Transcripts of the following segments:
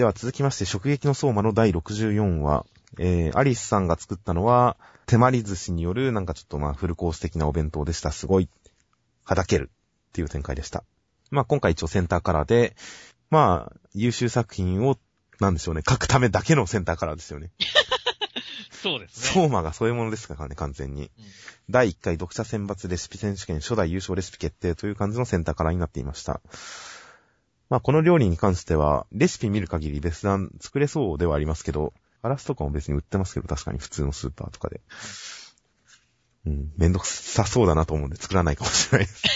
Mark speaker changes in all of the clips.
Speaker 1: では続きまして、食撃の相馬の第64話。えー、アリスさんが作ったのは、手まり寿司による、なんかちょっとまあ、フルコース的なお弁当でした。すごい、はだけるっていう展開でした。まあ、今回一応センターカラーで、まあ、優秀作品を、なんでしょうね、書くためだけのセンターカラーですよね。
Speaker 2: そうですね。
Speaker 1: 相馬がそういうものですからね、完全に。
Speaker 2: うん
Speaker 1: 第1回読者選抜レシピ選手権初代優勝レシピ決定という感じのセンターカラーになっていました。まあ、この料理に関しては、レシピ見る限り別段作れそうではありますけど、ガラスとかも別に売ってますけど、確かに普通のスーパーとかで。うん、めんどくさそうだなと思うんで作らないかもしれないです。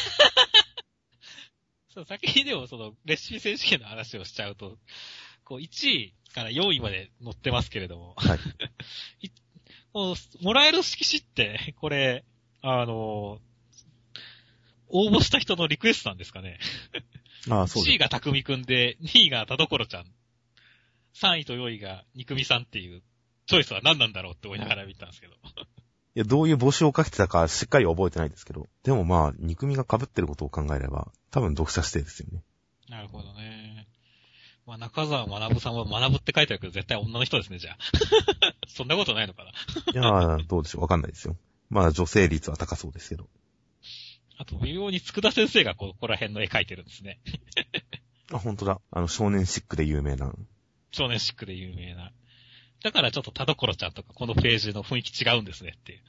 Speaker 2: そう、先にでもその、レシピ選手権の話をしちゃうと、こう、1位から4位まで載ってますけれども、
Speaker 1: はい。
Speaker 2: もうもらえる色紙って、これ、あの、応募した人のリクエストなんですかね。
Speaker 1: ああ、そう
Speaker 2: 1
Speaker 1: で
Speaker 2: 位が匠くんで、2位が田所ちゃん、3位と4位が肉みさんっていう、チョイスは何なんだろうって思いながら見たんですけど。
Speaker 1: いや、どういう募集をかけてたかしっかりは覚えてないですけど。でもまあ、憎みが被ってることを考えれば、多分読者指定ですよね。
Speaker 2: なるほどね。まあ、中沢学さんは学ぶって書いてあるけど、絶対女の人ですね、じゃあ。そんなことないのかな。
Speaker 1: いやー、どうでしょうわかんないですよ。まあ、女性率は高そうですけど。
Speaker 2: あと、微妙に佃先生がここら辺の絵描いてるんですね。
Speaker 1: あ、本当だ。あの、少年シックで有名な。
Speaker 2: 少年シックで有名な。だからちょっと田所ちゃんとかこのページの雰囲気違うんですねっていう。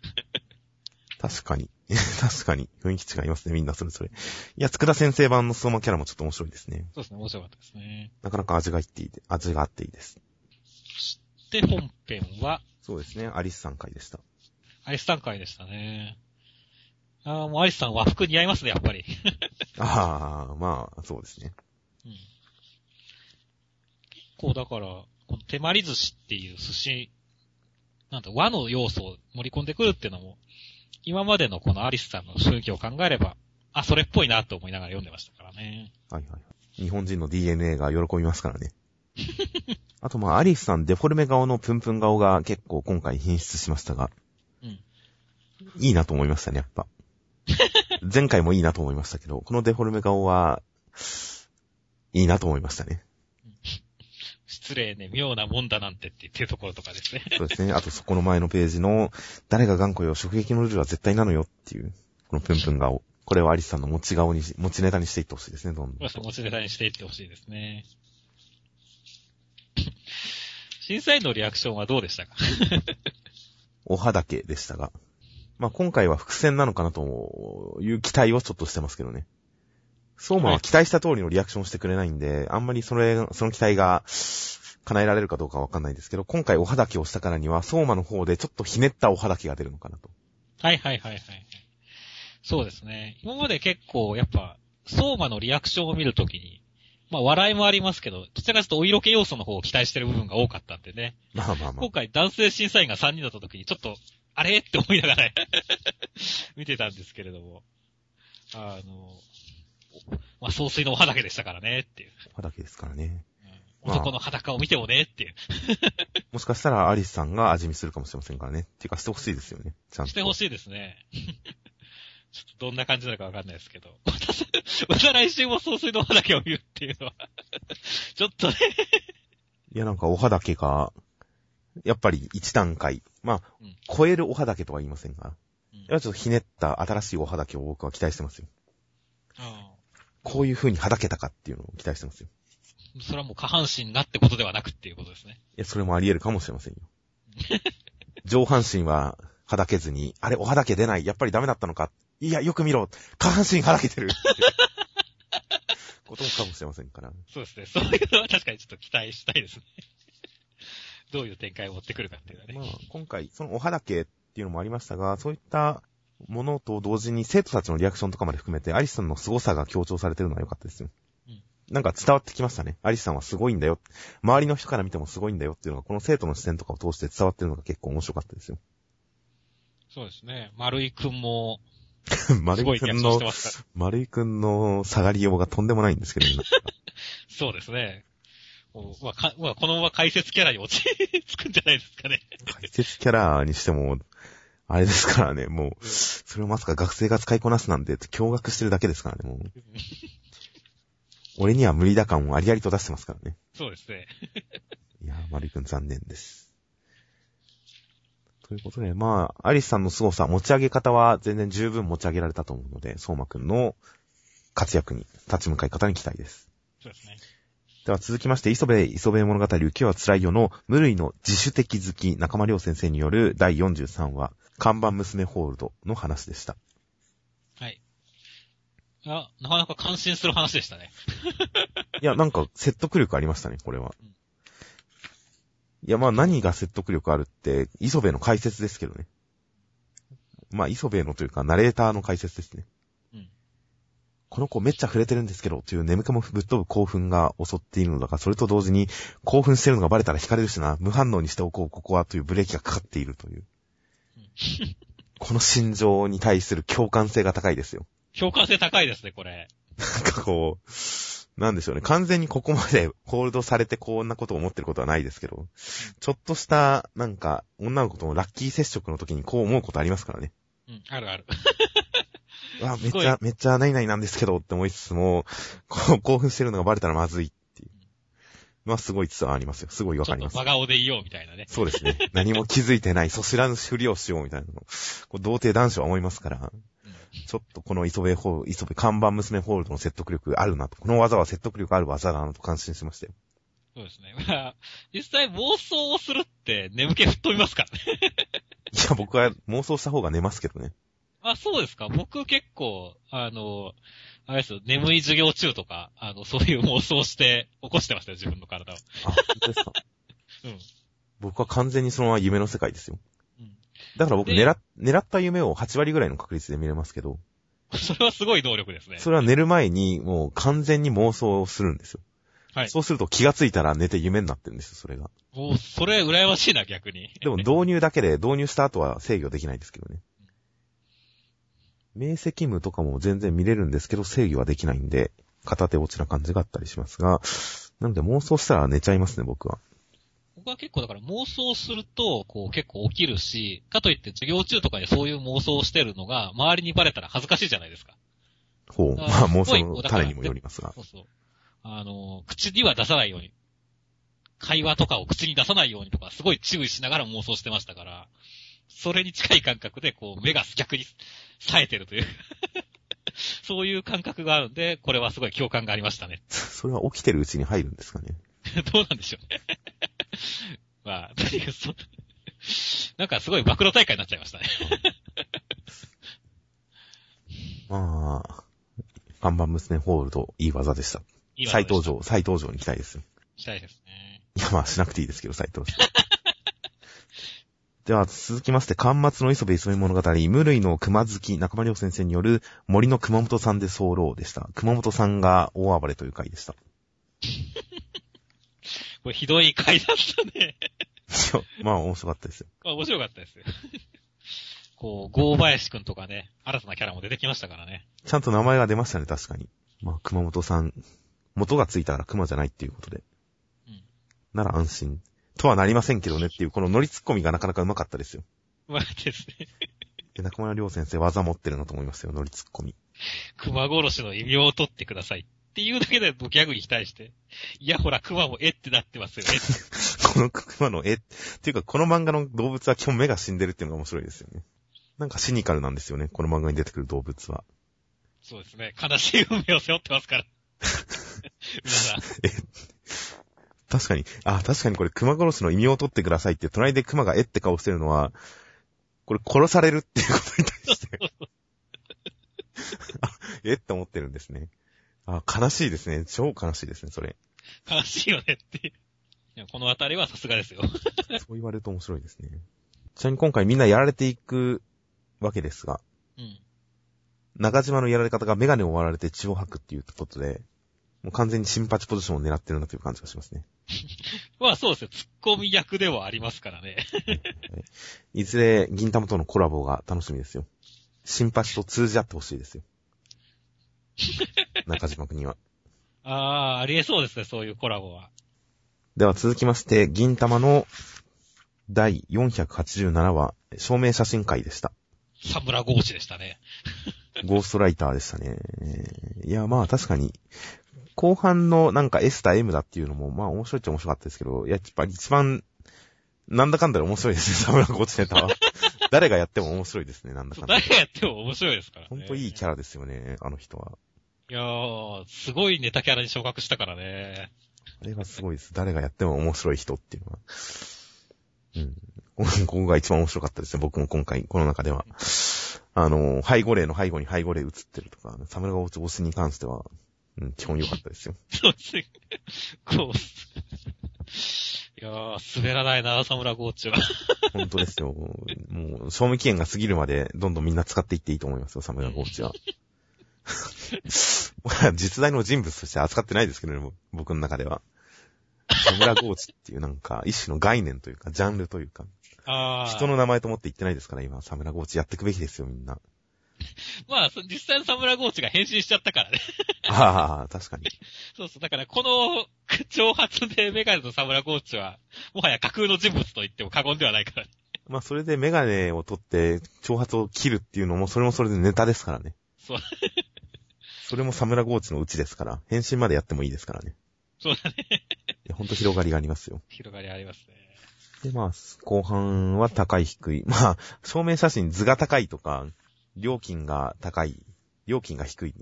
Speaker 1: 確かに。確かに。雰囲気違いますね、みんなそれぞれ。いや、佃先生版の相馬キャラもちょっと面白いですね。
Speaker 2: そうですね、面白かったですね。
Speaker 1: なかなか味がいっていいで、味があっていいです。
Speaker 2: で、本編は、
Speaker 1: そうですね、アリスさん回でした。
Speaker 2: アリスさん会でしたね。ああ、もうアリスさん和服似合いますね、やっぱり。
Speaker 1: ああ、まあ、そうですね。
Speaker 2: うん。結構だから、この手まり寿司っていう寿司、なんだ、和の要素を盛り込んでくるっていうのも、今までのこのアリスさんの周期を考えれば、あ、それっぽいなと思いながら読んでましたからね。
Speaker 1: はいはいはい。日本人の DNA が喜びますからね。あとまあ、アリスさんデフォルメ顔のプンプン顔が結構今回品質しましたが、
Speaker 2: うん。
Speaker 1: いいなと思いましたね、やっぱ。前回もいいなと思いましたけど、このデフォルメ顔は、いいなと思いましたね。
Speaker 2: 失礼ね、妙なもんだなんてって言ってるところとかですね。
Speaker 1: そうですね。あとそこの前のページの、誰が頑固よ、食撃のルールは絶対なのよっていう、このプンプン顔。これをアリスさんの持ち顔にし、持ちネタにしていってほしいですね、どんどん。
Speaker 2: 持ちネタにしていってほしいですね。審査員のリアクションはどうでしたか？
Speaker 1: おはだけでしたが。まあ、今回は伏線なのかなという期待をちょっとしてますけどね。相馬は期待した通りのリアクションしてくれないんで、あんまりそれ、その期待が叶えられるかどうかわかんないですけど、今回おはだけをしたからには、相馬の方でちょっとひねったおはだけが出るのかなと。
Speaker 2: はいはいはいはい。そうですね。今まで結構、やっぱ、相馬のリアクションを見るときに、まあ笑いもありますけど、どちらかというとお色気要素の方を期待してる部分が多かったんでね。
Speaker 1: まあまあまあ
Speaker 2: 今。回男性審査員が3人だったときに、ちょっと、あれ？って思いながら 見てたんですけれども。あの、まあ、総帥のお肌だけでしたからねっていう。
Speaker 1: おはだけですからね。
Speaker 2: うん男の裸を見てもねっていう。
Speaker 1: もしかしたらアリスさんが味見するかもしれませんからね。っていうかしてほしいですよね。ちゃんと。
Speaker 2: してほしいですね。ちょっとどんな感じなのかわかんないですけど。また、また来週も総帥のお肌だけを見るっていうのは、ちょっとね、
Speaker 1: いや、なんかおはだけが、やっぱり一段階。まあ、
Speaker 2: うん
Speaker 1: 超えるおはだけとは言いませんが。
Speaker 2: うん
Speaker 1: いや、ちょっとひねった新しいおはだけを僕は期待してますよ。
Speaker 2: あ
Speaker 1: こういう風にはだけたかっていうのを期待してますよ。
Speaker 2: あそれはもう下半身がってことではなくっていうことですね。
Speaker 1: いや、それもあり得るかもしれませんよ。上半身ははだけずに、あれ、おはだけ出ない。やっぱりダメだったのか。いや、よく見ろ。下半身はだけてる。こともかもしれませんから。
Speaker 2: そうですね。そういうのは確かにちょっと期待したいですね。どういう展開を持ってくるかっていうのはね。
Speaker 1: まあ、今回、そのおはだけっていうのもありましたが、そういったものと同時に生徒たちのリアクションとかまで含めて、アリスさんの凄さが強調されてるのは良かったですよ。
Speaker 2: うん
Speaker 1: なんか伝わってきましたね。アリスさんはすごいんだよ。周りの人から見てもすごいんだよっていうのが、この生徒の視点とかを通して伝わってるのが結構面白かったですよ。
Speaker 2: そうですね。丸井くんも、
Speaker 1: 丸井くんの。丸井くんの下がりようがとんでもないんですけど、今
Speaker 2: そうですね。まあ、かまあ、このまま解説キャラに落ち着くんじゃないですかね。
Speaker 1: 解説キャラにしても、あれですからね、もう、それをまさか学生が使いこなすなんて、驚愕してるだけですからね、もう。俺には無理だ感をありありと出してますからね。
Speaker 2: そうですね。
Speaker 1: いやー、丸井くん残念です。ということで、まあ、アリスさんの凄さ、持ち上げ方は全然十分持ち上げられたと思うので、相馬くんの活躍に、立ち向かい方に期待です。
Speaker 2: そうですね。
Speaker 1: では続きまして、磯部磯部物語、浮世は辛いよの無類の自主的好き、中間良先生による第43話、看板娘ホールドの話でした。
Speaker 2: はい。いや、なかなか感心する話でしたね。
Speaker 1: いや、なんか説得力ありましたね、これは
Speaker 2: うん。
Speaker 1: いや、まあ何が説得力あるって、磯部の解説ですけどね。まあ、磯部のというか、ナレーターの解説ですね。
Speaker 2: うん。
Speaker 1: この子めっちゃ触れてるんですけど、という眠気もぶっ飛ぶ興奮が襲っているのだが、それと同時に、興奮してるのがバレたら惹かれるしな、無反応にしておこう、ここは、というブレーキがかかっているという。この心情に対する共感性が高いですよ。
Speaker 2: 評価性高いですね、これ。
Speaker 1: なんかこう、なんでしょうね。完全にここまでホールドされてこんなことを思ってることはないですけど、ちょっとした、なんか、女の子とのラッキー接触の時にこう思うことありますからね。
Speaker 2: うん、あるある。
Speaker 1: うわ、めっちゃ、めっちゃ何々なんですけどって思いつつも、こう、興奮してるのがバレたらまずいっていう。まあ、すごい伝わりますよ。すごいわかります。
Speaker 2: 真顔でいようみたいなね。
Speaker 1: そうですね。何も気づいてない、そ知らぬふりをしようみたいなのを、こう童貞男子は思いますから、
Speaker 2: うん
Speaker 1: ちょっとこの磯部ホール、磯部看板娘ホールドの説得力あるなと。この技は説得力ある技だなと感心しましたよ。
Speaker 2: そうですね。まあ、実際妄想をするって眠気吹っ飛びますからね。
Speaker 1: いや、僕は妄想した方が寝ますけどね。
Speaker 2: あ、そうですか？僕結構、あの、あれですよ、眠い授業中とか、あの、そういう妄想して起こしてましたよ、自分の体を。
Speaker 1: あ、本当ですか？
Speaker 2: うん。
Speaker 1: 僕は完全にそのまま夢の世界ですよ。
Speaker 2: うん。
Speaker 1: だから僕
Speaker 2: で
Speaker 1: 狙っ、狙った夢を8割ぐらいの確率で見れますけど、
Speaker 2: それはすごい能力ですね。
Speaker 1: それは寝る前にもう完全に妄想をするんですよ。
Speaker 2: はい。
Speaker 1: そうすると気がついたら寝て夢になってるんですよ、それが。
Speaker 2: もう、それ羨ましいな、逆に。
Speaker 1: でも 導入だけで、導入した後は制御できないですけどね。明晰夢とかも全然見れるんですけど、制御はできないんで、片手落ちな感じがあったりしますが、なので妄想したら寝ちゃいますね、僕は。
Speaker 2: 僕は結構だから妄想すると、こう結構起きるし、かといって授業中とかでそういう妄想をしてるのが、周りにバレたら恥ずかしいじゃないですか。
Speaker 1: ほう。まあ妄想の種にもよりますが。
Speaker 2: そうそう。あの、口には出さないように。会話とかを口に出さないようにとか、すごい注意しながら妄想してましたから、それに近い感覚で、こう、目が逆に冴えてるという。そういう感覚があるんで、これはすごい共感がありましたね。
Speaker 1: それは起きてるうちに入るんですかね。
Speaker 2: どうなんでしょうね。まあ、とにかくそ、なんかすごい暴露大会になっちゃいましたね。
Speaker 1: まあ、看板娘ホールド、いい技でした。
Speaker 2: いいわ
Speaker 1: 再登場、再登場に期待ですよ。
Speaker 2: したいですね。
Speaker 1: いや、まあ、しなくていいですけど、再登場。では、続きまして、巻末の磯部磯部物語、無類の熊好き、中間良先生による森の熊本さんで候でした。熊本さんが大暴れという回でした。
Speaker 2: これひどい回だったね。
Speaker 1: まあ、面白かったですよ。
Speaker 2: まあ面白かったですよ。こう、ゴーバヤシ君とかね、新たなキャラも出てきましたからね。
Speaker 1: ちゃんと名前が出ましたね、確かに。まあ、熊本さん、元がついたから熊じゃないっていうことで。
Speaker 2: うん。
Speaker 1: なら安心。とはなりませんけどねっていう、このノリツッコミがなかなかうまかったですよ。
Speaker 2: まあですね。
Speaker 1: で、中村良先生技持ってるなと思いますよ、ノリツッコミ。
Speaker 2: 熊殺しの異名を取ってください。っていうだけでギャグに対して、いやほら、熊もえってなってますよね。
Speaker 1: この熊の絵、っていうかこの漫画の動物は基本目が死んでるっていうのが面白いですよね。なんかシニカルなんですよね、この漫画に出てくる動物は。
Speaker 2: そうですね。悲しい運命を背負ってますから。皆さん。
Speaker 1: 確かに、あ、確かにこれ熊殺しの意味を取ってくださいって、隣で熊がえって顔してるのは、これ殺されるっていうことに対して、あ、えって思ってるんですね。あ、悲しいですね。超悲しいですね、それ。
Speaker 2: 悲しいよねって。いやこのあたりはさすがですよ。
Speaker 1: そう言われると面白いですね。ちなみに今回みんなやられていくわけですが、
Speaker 2: うん。
Speaker 1: 中島のやられ方がメガネを割られて血を吐くっていうことで、もう完全に新八ポジションを狙ってるなという感じがしますね。
Speaker 2: まあそうですよ。ツッコミ役ではありますからね。
Speaker 1: いずれ銀玉とのコラボが楽しみですよ。新八と通じ合ってほしいですよ。中島くんには。
Speaker 2: ああ、ありえそうですね、そういうコラボは。
Speaker 1: では続きまして、銀玉の第487話、証明写真会でした。
Speaker 2: サムラゴーチでしたね。
Speaker 1: ゴーストライターでしたね。いや、まあ確かに、後半のなんか S だ M だっていうのも、まあ面白いっちゃ面白かったですけど、やっぱり一番、なんだかんだで面白いですね、サムラゴチネタは。誰がやっても面白いですね、なんだかんだ。
Speaker 2: 誰がやっても面白いですからね。
Speaker 1: ほんといいキャラですよね、あの人は。
Speaker 2: いやー、すごいネタキャラに昇格したからね。
Speaker 1: あれがすごいです。誰がやっても面白い人っていうのは。うん。ここが一番面白かったですね、僕も今回、この中では。あの、背後霊の背後に背後霊映ってるとか、サムラゴチボスに関しては、うん、基本良かったですよ。
Speaker 2: そうですね。こう。いやー、滑らないな、サムラゴーチは。
Speaker 1: 本当ですよ。もう、賞味期限が過ぎるまで、どんどんみんな使っていっていいと思いますよ、サムラゴーチは。実在の人物として扱ってないですけどね、僕の中では。サムラゴーチっていうなんか、一種の概念というか、ジャンルというか。人の名前と思って言ってないですから、今、サムラゴーチやっていくべきですよ、みんな。
Speaker 2: まあ、そ実際のサムラゴーチが変身しちゃったからね。
Speaker 1: ああ、確かに。
Speaker 2: そうそう。だから、この、挑発でメガネとサムラゴーチは、もはや架空の人物と言っても過言ではないからね。
Speaker 1: まあ、それでメガネを取って、挑発を切るっていうのも、それもそれでネタですからね。
Speaker 2: そう。
Speaker 1: それもサムラゴーチのうちですから、変身までやってもいいですからね。
Speaker 2: そうだね。
Speaker 1: いや、ほんと広がりがありますよ。
Speaker 2: 広がりありますね。
Speaker 1: で、まあ、後半は高い低い。まあ、証明写真図が高いとか、料金が高い、料金が低い、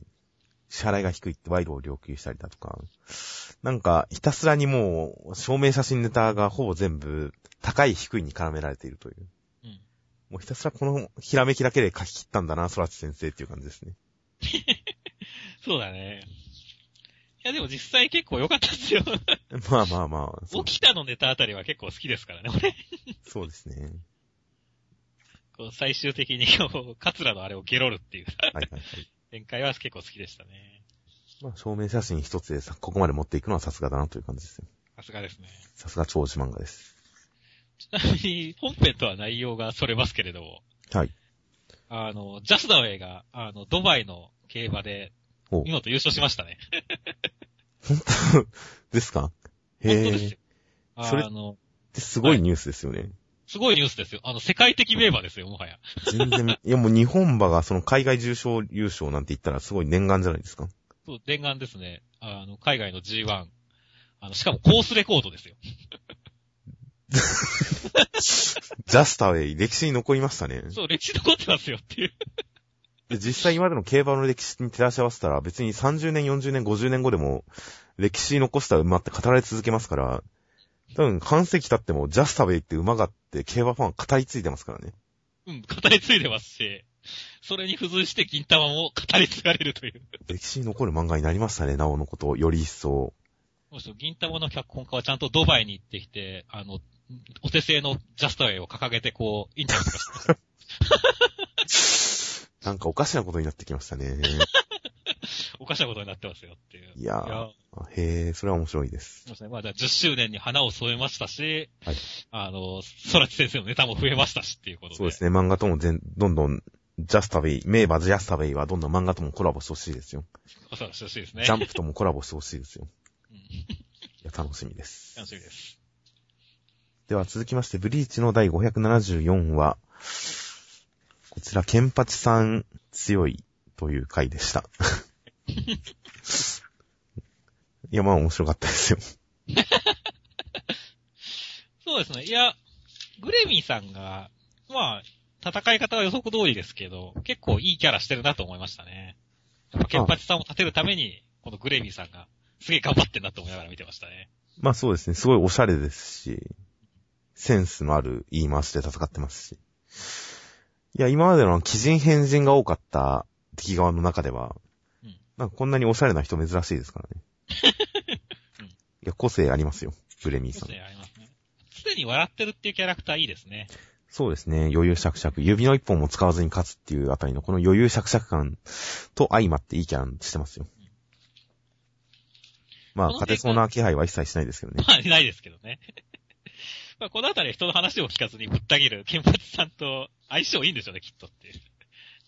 Speaker 1: 支払いが低いって賄賂を要求したりだとか、なんか、ひたすらにもう、証明写真ネタがほぼ全部、高い低いに絡められているという。
Speaker 2: うん。
Speaker 1: もうひたすらこのひらめきだけで書き切ったんだな、空知先生っていう感じですね。
Speaker 2: そうだね。いや、でも実際結構良かったですよ。
Speaker 1: まあまあまあ、
Speaker 2: 起きたのネタあたりは結構好きですからね、俺。
Speaker 1: そうですね。
Speaker 2: こう最終的に、こう、カツラのあれをゲロるっていう
Speaker 1: はいはいはい。
Speaker 2: 展開は結構好きでしたね。
Speaker 1: まあ、証明写真一つでさ、ここまで持っていくのはさすがだなという感じですよ。
Speaker 2: さすがですね。
Speaker 1: さすが長寿漫画です。
Speaker 2: ちなみに、本編とは内容がそれますけれども、
Speaker 1: はい。
Speaker 2: あの、ジャスダウェイが、あの、ドバイの競馬で、
Speaker 1: お
Speaker 2: 見事優勝しましたね。
Speaker 1: 本当ですか？へえ。
Speaker 2: 本当ですよ。
Speaker 1: それ
Speaker 2: あの、
Speaker 1: ってすごいニュースですよね。
Speaker 2: すごいニュースですよ。あの、世界的名馬ですよ、もはや。
Speaker 1: 全然、いやもう日本馬がその海外重賞優勝なんて言ったらすごい念願じゃないですか。
Speaker 2: そう、念願ですね。あの、海外の G1。あの、しかもコースレコードですよ。
Speaker 1: ジャスタウェイ、歴史に残りましたね。
Speaker 2: そう、歴史残ってますよっていう。
Speaker 1: で実際今までの競馬の歴史に照らし合わせたら別に30年、40年、50年後でも歴史に残した馬って語られ続けますから、多分半世紀経ってもジャスタウェイって馬があって競馬ファン語り継いでますからね。
Speaker 2: うん、語り継いでますし、それに付随して銀玉も語り継がれるという。
Speaker 1: 歴史に残る漫画になりましたね、なおのことをより一層。
Speaker 2: そうそう、銀玉の脚本家はちゃんとドバイに行ってきて、あの、お手製のジャストウェイを掲げてこう、インタビューとかしてます。
Speaker 1: なんかおかしなことになってきましたね。
Speaker 2: おかしなことになってますよっていう。
Speaker 1: いや
Speaker 2: や
Speaker 1: へえ、それは面白いです。
Speaker 2: そうですね。まあ、じゃあ10周年に花を添えましたし、
Speaker 1: はい
Speaker 2: あの、空知先生のネタも増えましたしっていうことで。
Speaker 1: そうですね、漫画とも全、どんどん、ジャスタウェイ、名馬ジャスタウェイはどんどん漫画ともコラボしてほしいですよ。
Speaker 2: そうしてほしいですね。
Speaker 1: ジャンプともコラボしてほしいですよ。
Speaker 2: うん。
Speaker 1: いや、楽しみです。
Speaker 2: 楽しみです。
Speaker 1: では続きまして、ブリーチの第574話。こちら、ケンパチさん強いという回でした。いや、まあ面白かったですよ。
Speaker 2: そうですね。いや、グレミーさんが、まあ、戦い方は予測通りですけど、結構いいキャラしてるなと思いましたね。やっぱケンパチさんを立てるために、このグレミーさんが、すげえ頑張ってんなと思いながら見てましたね。
Speaker 1: まあそうですね、すごいおしゃれですし、センスのある言い回しで戦ってますし。いや、今までの鬼人変人が多かった敵側の中では、
Speaker 2: うん
Speaker 1: なんかこんなにおしゃれな人珍しいですからね。
Speaker 2: う ん
Speaker 1: いや、個性ありますよ、ブレミーさん
Speaker 2: 個。性ありますね。常に笑ってるっていうキャラクターいいですね。
Speaker 1: そうですね。余裕しゃくしゃく。指の一本も使わずに勝つっていうあたりのこの余裕しゃくしゃく感と相まっていいキャラしてますよ。まあ、
Speaker 2: この
Speaker 1: 勝てそうな気配は一切しないですけどね。
Speaker 2: まあ、ないですけどね。まあ、このあたりは人の話を聞かずにぶった切る、ケンパチさんと相性いいんでしょうね、きっとっていう。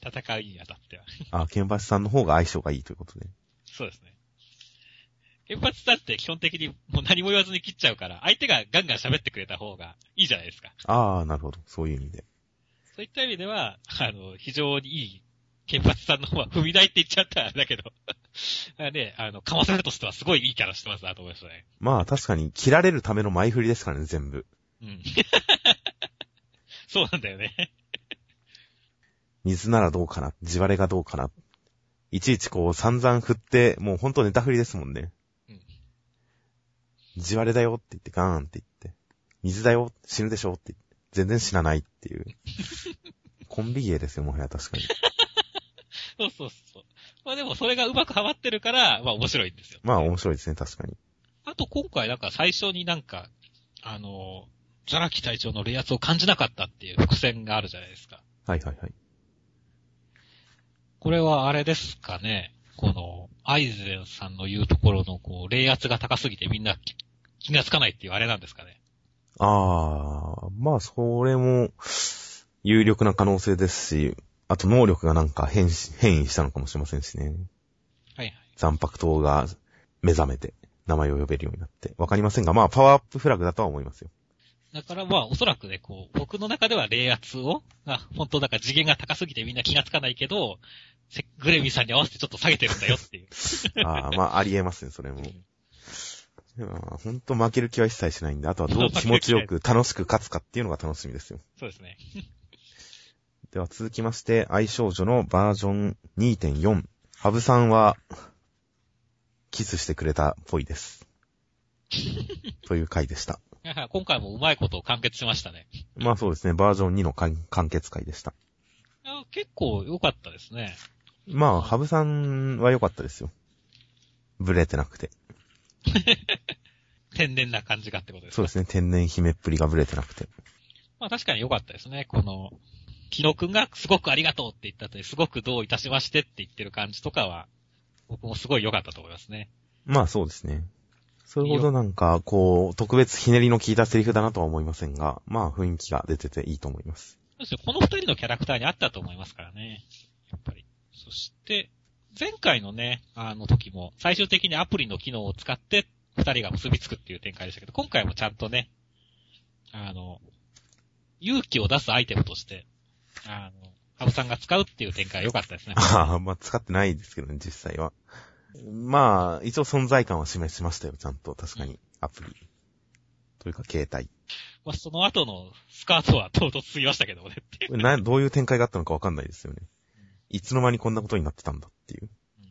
Speaker 2: 戦いにあたっては。
Speaker 1: あ、ケンパチさんの方が相性がいいということで。
Speaker 2: そうですね。ケンパチさんって基本的にもう何も言わずに切っちゃうから、相手がガンガン喋ってくれた方がいいじゃないですか。
Speaker 1: ああ、なるほど。そういう意味で。
Speaker 2: そういった意味では、あの、非常にいいケンパチさんの方は踏み台って言っちゃったらあれだけど。ね、あの、かませるとしてはすごいいいキャラしてますなと思いましたね。
Speaker 1: まあ確かに切られるための前振りですからね、全部。
Speaker 2: うん。そうなんだよね。
Speaker 1: 水ならどうかな、地割れがどうかな？いちいちこう散々振って、もうほんとネタ振りですもんね。
Speaker 2: うん
Speaker 1: 地割れだよって言ってガーンって言って。水だよ、死ぬでしょって言って。全然死なないっていう。コンビ芸ですよ、もはや確かに。
Speaker 2: そうそうそう。まあでもそれがうまくハマってるから、まあ面白いんですよ。
Speaker 1: まあ面白いですね、確かに。
Speaker 2: あと今回なんか最初になんか、あの、ザラキ隊長の冷圧を感じなかったっていう伏線があるじゃないですか。
Speaker 1: はいはいはい。
Speaker 2: これはあれですかね。この、アイゼンさんの言うところの、こう、冷圧が高すぎてみんな気気がつかないっていうあれなんですかね。
Speaker 1: あー、まあそれも、有力な可能性ですし、あと能力がなんか変し変異したのかもしれませんしね。
Speaker 2: はいはい。
Speaker 1: 残白糖が目覚めて、名前を呼べるようになって。わかりませんが、まあパワーアップフラグだとは思いますよ。
Speaker 2: だからまあ、おそらくね、こう、僕の中では冷圧を、あ、本当なんか次元が高すぎてみんな気がつかないけど、せグレミさんに合わせてちょっと下げてるんだよっていう。
Speaker 1: あー、まあありえますね、それも。ほんと負ける気は一切しないんで、あとはどう気持ちよく楽しく勝つかっていうのが楽しみですよ。
Speaker 2: そうですね。
Speaker 1: では続きまして、愛少女のバージョン2.4。ハブさんは、キスしてくれたっぽいです。という回でした。
Speaker 2: 今回もうまいことを完結しましたね。
Speaker 1: まあそうですね、バージョン2の完完結回でした。
Speaker 2: 結構良かったですね。
Speaker 1: まあ、ハブさんは良かったですよ。ブレてなくて。
Speaker 2: 天然な感じがってことですか？
Speaker 1: そうですね、天然姫っぷりがブレてなくて。
Speaker 2: まあ確かに良かったですね。この、キノ君がすごくありがとうって言った後に、すごくどういたしましてって言ってる感じとかは、僕もすごい良かったと思いますね。
Speaker 1: まあそうですね。それほどなんか、こう、特別ひねりの効いたセリフだなとは思いませんが、まあ雰囲気が出てていいと思います。
Speaker 2: そうですよ。この二人のキャラクターにあったと思いますからね。やっぱり。そして、前回のね、あの時も、最終的にアプリの機能を使って、二人が結びつくっていう展開でしたけど、今回もちゃんとね、あの、勇気を出すアイテムとして、あの、ハブさんが使うっていう展開は良かったですね。
Speaker 1: ああ、まあ使ってないですけどね、実際は。まあ、一応存在感は示しましたよ、ちゃんと。確かに。アプリ。というか、携帯。
Speaker 2: まあ、その後のスカートは唐突すぎましたけどもねっていう。
Speaker 1: これな、どういう展開があったのかわかんないですよね。いつの間にこんなことになってたんだっていう
Speaker 2: うん。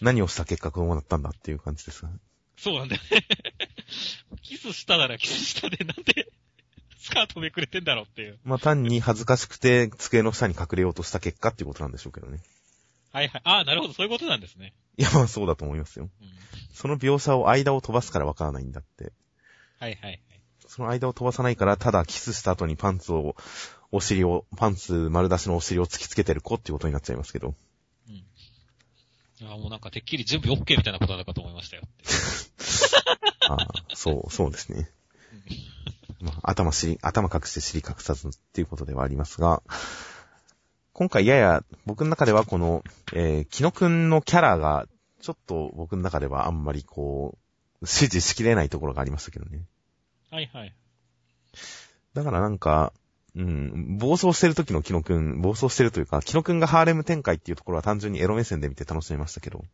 Speaker 1: 何をした結果こうなったんだっていう感じですが。
Speaker 2: そうなんだよね。キスしたならキスしたでなんで、スカートめくれてんだろうっていう。
Speaker 1: まあ単に恥ずかしくて机の下に隠れようとした結果っていうことなんでしょうけどね。
Speaker 2: はいはい。ああ、なるほど、そういうことなんですね。
Speaker 1: いや、まあそうだと思いますよ。
Speaker 2: うん。
Speaker 1: その描写を間を飛ばすからわからないんだって。
Speaker 2: はいはいはい。
Speaker 1: その間を飛ばさないから、ただキスした後にパンツを、お尻を、パンツ丸出しのお尻を突きつけてる子っていうことになっちゃいますけど。
Speaker 2: うん。ああ、もうなんかてっきり準備 OK みたいなことなのかと思いましたよ。
Speaker 1: ああ、そう、そうですね。まあ、頭尻、頭隠して尻隠さずっていうことではありますが、今回やや僕の中ではこの、えー、キノくんのキャラが、ちょっと僕の中ではあんまりこう、支持しきれないところがありましたけどね。
Speaker 2: はいはい。
Speaker 1: だからなんか、うん、暴走してる時のキノくん、暴走してるというか、キノくんがハーレム展開っていうところは単純にエロ目線で見て楽しめましたけど、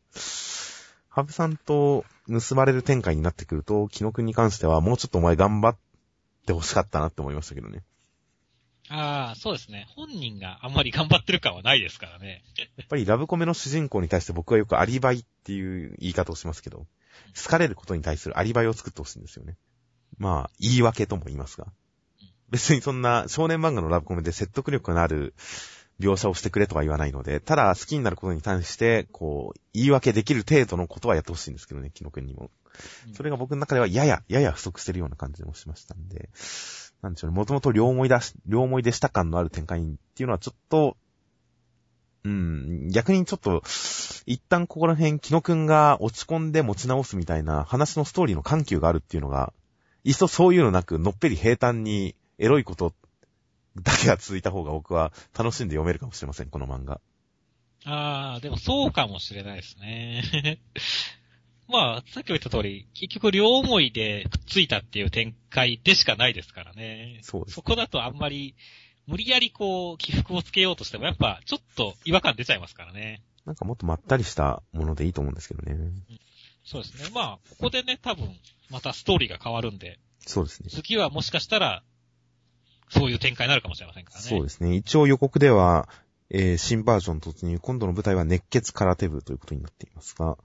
Speaker 1: ハブさんと結ばれる展開になってくると、キノくんに関してはもうちょっとお前頑張って欲しかったなって思いましたけどね。
Speaker 2: ああ、そうですね。本人があんまり頑張ってる感はないですからね。
Speaker 1: やっぱりラブコメの主人公に対して僕はよくアリバイっていう言い方をしますけど、好かれることに対するアリバイを作ってほしいんですよね。まあ、言い訳とも言いますが。別にそんな少年漫画のラブコメで説得力のある描写をしてくれとは言わないので、ただ好きになることに対して、こう、言い訳できる程度のことはやってほしいんですけどね、キノ君にも。それが僕の中ではやや、やや不足してるような感じもしましたんで、なんでしょうね、もともと両思いだし、両思いでした感のある展開っていうのはちょっと、うん、逆にちょっと、一旦ここら辺、キノ君が落ち込んで持ち直すみたいな話のストーリーの緩急があるっていうのが、いっそそういうのなく、のっぺり平坦にエロいことだけが続いた方が僕は楽しんで読めるかもしれません、この漫画。
Speaker 2: ああ、でもそうかもしれないですね。まあ、さっきも言った通り、結局両思いでくっついたっていう展開でしかないですからね。
Speaker 1: そうです
Speaker 2: そこだとあんまり無理やりこう、起伏をつけようとしても、やっぱ、ちょっと違和感出ちゃいますからね。
Speaker 1: なんかもっとまったりしたものでいいと思うんですけどね。
Speaker 2: そうですね。まあ、ここでね、多分、またストーリーが変わるんで、
Speaker 1: そうですね。
Speaker 2: 次はもしかしたら、そういう展開になるかもしれませんからね。
Speaker 1: そうですね。一応予告では、えー、新バージョン突入、今度の舞台は熱血空手部ということになっていますが、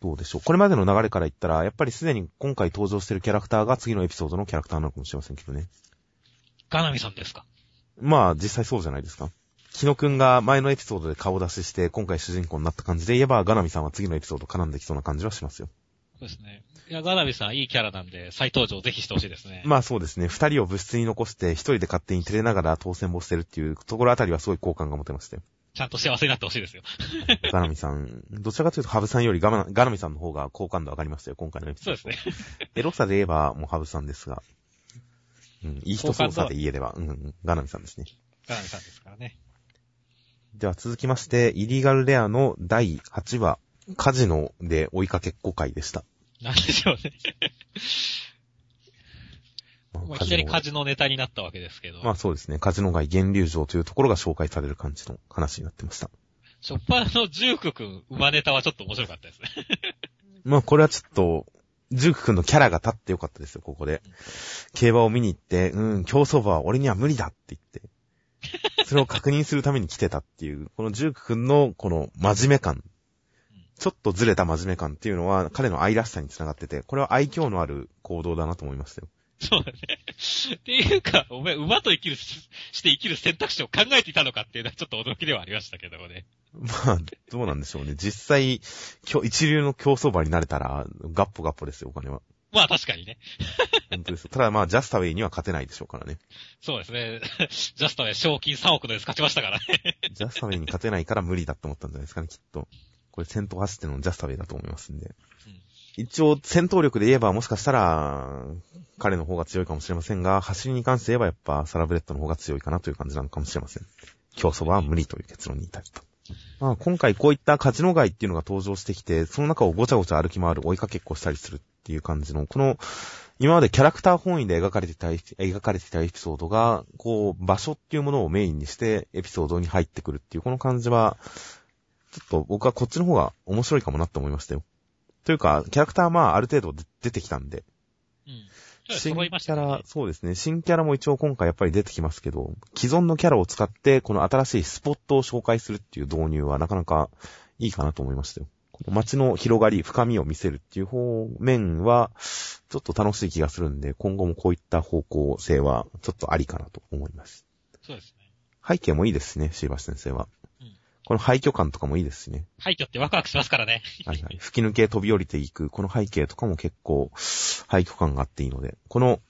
Speaker 1: どうでしょう。これまでの流れから言ったら、やっぱりすでに今回登場しているキャラクターが次のエピソードのキャラクターなのかもしれませんけどね。
Speaker 2: ガナミさんですか？
Speaker 1: まあ、実際そうじゃないですか。キノくんが前のエピソードで顔出しして、今回主人公になった感じで言えば、ガナミさんは次のエピソード絡んできそうな感じはしますよ。
Speaker 2: そうですね。いや、ガナミさんいいキャラなんで、再登場ぜひしてほしいですね。
Speaker 1: まあそうですね。二人を物質に残して、一人で勝手に照れながら当選もしてるっていうところあたりはすごい好感が持てましたよ。
Speaker 2: ちゃんと幸せになってほしいですよ。
Speaker 1: ガナミさん、どちらかというとハブさんよりガナミさんの方が好感度上がりましたよ、今回のエピソード。
Speaker 2: そうですね。
Speaker 1: エロさで言えば、もうハブさんですが。うん、いい人操作で言えれば、うん、うんガナミさんですね。
Speaker 2: ガナミさんですからね。
Speaker 1: では続きまして、イリーガルレアの第8話、カジノで追いかけっこ会でした。
Speaker 2: なんでしょうね。
Speaker 1: まあ
Speaker 2: まあ、いきなりカジノネタになったわけですけど。
Speaker 1: まあそうですね。カジノ街源流城というところが紹介される感じの話になってました。
Speaker 2: ショッパーのジューク君、馬ネタはちょっと面白かったですね。
Speaker 1: まあこれはちょっと、ジューク君のキャラが立ってよかったですよ、ここで。競馬を見に行って、うん、競走馬は俺には無理だって言って。それを確認するために来てたっていう、このジューク君のこの真面目感。ちょっとずれた真面目感っていうのは彼の愛らしさにつながってて、これは愛嬌のある行動だなと思いましたよ。
Speaker 2: そうだね。っていうか、お前、馬と生きるし、して生きる選択肢を考えていたのかっていうのはちょっと驚きではありましたけどもね。
Speaker 1: まあ、どうなんでしょうね。実際、一流の競走馬になれたら、ガッポガッポですよ、お金は。
Speaker 2: まあ確かにね。
Speaker 1: 本当です。ただまあ、ジャスタウェイには勝てないでしょうからね。
Speaker 2: そうですね。ジャストで賞金3億のやつ勝ちましたからね。
Speaker 1: ジャスタウェイに勝てないから無理だって思ったんじゃないですかね、きっと。これ先頭走ってるのジャスタウェイだと思いますんで。一応、戦闘力で言えばもしかしたら、彼の方が強いかもしれませんが、走りに関して言えばやっぱサラブレッドの方が強いかなという感じなのかもしれません。競争は無理という結論に至った。まあ、今回こういったカジノ街っていうのが登場してきて、その中をごちゃごちゃ歩き回る追いかけっこしたりするっていう感じの、この、今までキャラクター本位で描かれていた、描かれていたエピソードが、こう、場所っていうものをメインにしてエピソードに入ってくるっていう、この感じは、ちょっと僕はこっちの方が面白いかもなって思いましたよ。というか、キャラクターはまあある程度出てきたんで、
Speaker 2: うん。新
Speaker 1: キャラ、そうですね。新キャラも一応今回やっぱり出てきますけど、既存のキャラを使って、この新しいスポットを紹介するっていう導入はなかなかいいかなと思いましたよ。この街の広がり、深みを見せるっていう方面は、ちょっと楽しい気がするんで、今後もこういった方向性はちょっとありかなと思います。
Speaker 2: そうですね。
Speaker 1: 背景もいいですしね、シーバシ先生は。
Speaker 2: うん
Speaker 1: この廃墟感とかもいいですしね。
Speaker 2: 廃墟ってワクワクしますからね。
Speaker 1: はいはい。吹き抜け飛び降りていく、この背景とかも結構、廃墟感があっていいので、この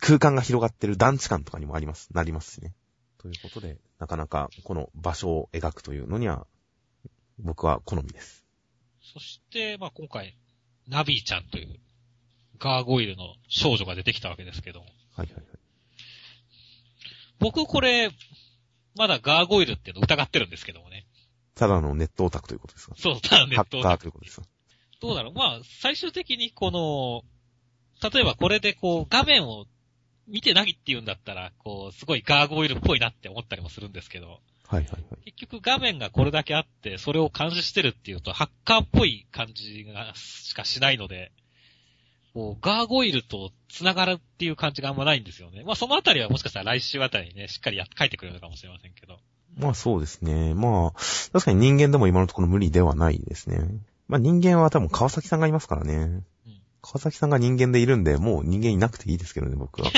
Speaker 1: 空間が広がってる団地感とかにもあります、なりますしね。ということで、なかなかこの場所を描くというのには、僕は好みです。
Speaker 2: そして、まあ今回、ナビーちゃんという、ガーゴイルの少女が出てきたわけですけども。
Speaker 1: はいはいはい。
Speaker 2: 僕これ、まだガーゴイルっていうの疑ってるんですけどもね。
Speaker 1: ただのネットオタクということですか？
Speaker 2: そう、ただネ
Speaker 1: ハッカー
Speaker 2: ットオタク
Speaker 1: ということですか？
Speaker 2: どうだろうまあ、最終的にこの、例えばこれでこう、画面を見てないって言うんだったら、こう、すごいガーゴイルっぽいなって思ったりもするんですけど、
Speaker 1: はいはいはい。
Speaker 2: 結局画面がこれだけあって、それを監視してるっていうと、ハッカーっぽい感じが、しかしないので、こう、ガーゴイルと繋がるっていう感じがあんまないんですよね。まあそのあたりはもしかしたら来週あたりにね、しっかりや書いてくれるのかもしれませんけど。
Speaker 1: まあそうですね。まあ、確かに人間でも今のところ無理ではないですね。まあ人間は多分川崎さんがいますからね。
Speaker 2: うん。
Speaker 1: 川崎さんが人間でいるんで、もう人間いなくていいですけどね、僕は。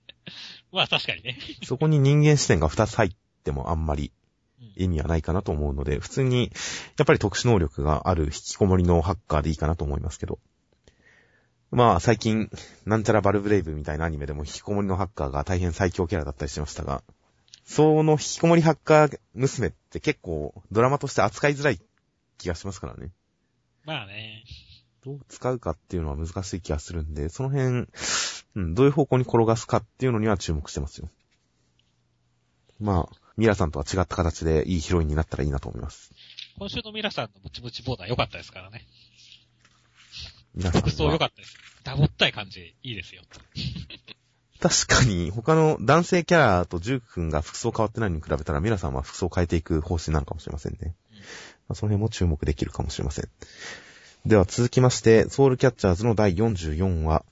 Speaker 2: まあ確かにね。
Speaker 1: そこに人間視点が2つ入ってもあんまり
Speaker 2: うん
Speaker 1: 意味はないかなと思うので、普通に、やっぱり特殊能力がある引きこもりのハッカーでいいかなと思いますけど。まあ、最近、なんちゃらバルブレイブみたいなアニメでも引きこもりのハッカーが大変最強キャラだったりしましたが、その引きこもりハッカー娘って結構ドラマとして扱いづらい気がしますからね。
Speaker 2: まあね。
Speaker 1: どう使うかっていうのは難しい気がするんで、その辺、うん、どういう方向に転がすかっていうのには注目してますよ。まあ、ミラさんとは違った形でいいヒロインになったらいいなと思います。
Speaker 2: 今週のミラさんのムチムチボーダー良かったですからね。
Speaker 1: ミラさん
Speaker 2: 服装良
Speaker 1: は、
Speaker 2: かったです。ダボったい感じ、いいですよ。
Speaker 1: 確かに、他の男性キャラとジューク君が服装変わってないのに比べたら、ミラさんは服装を変えていく方針なのかもしれませんね。
Speaker 2: うん
Speaker 1: まあ、その辺も注目できるかもしれません。では続きまして、ソウルキャッチャーズの第44話、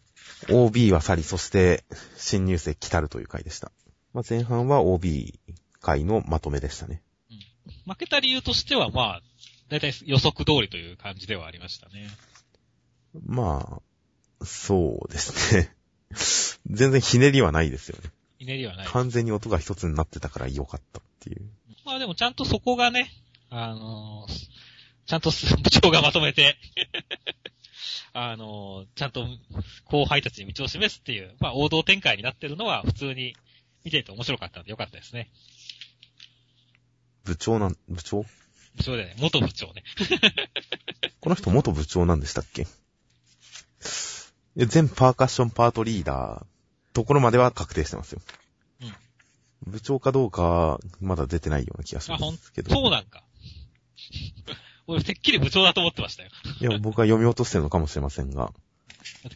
Speaker 1: OB は去り、そして新入生来たるという回でした。まあ、前半は OB 回のまとめでしたね。
Speaker 2: 負けた理由としては、まあ、だいたい予測通りという感じではありましたね。
Speaker 1: まあ、そうですね。全然ひねりはないですよね。
Speaker 2: ひねりはない。
Speaker 1: 完全に音が一つになってたから良かったっていう。
Speaker 2: まあでもちゃんとそこがね、あのーちゃんとす部長がまとめて、あのーちゃんと後輩たちに道を示すっていう、まあ王道展開になってるのは普通に見ていて面白かったんでよかったですね。
Speaker 1: 部長なん、部長？
Speaker 2: 部長でね、元部長ね。
Speaker 1: この人元部長なんでしたっけ？全パーカッションパートリーダー、ところまでは確定してますよ。部長かどうか、まだ出てないような気がし
Speaker 2: あ、ほん
Speaker 1: ますけど。
Speaker 2: そうなんか。俺、てっきり部長だと思ってましたよ。
Speaker 1: いや、僕は読み落としてるのかもしれませんが。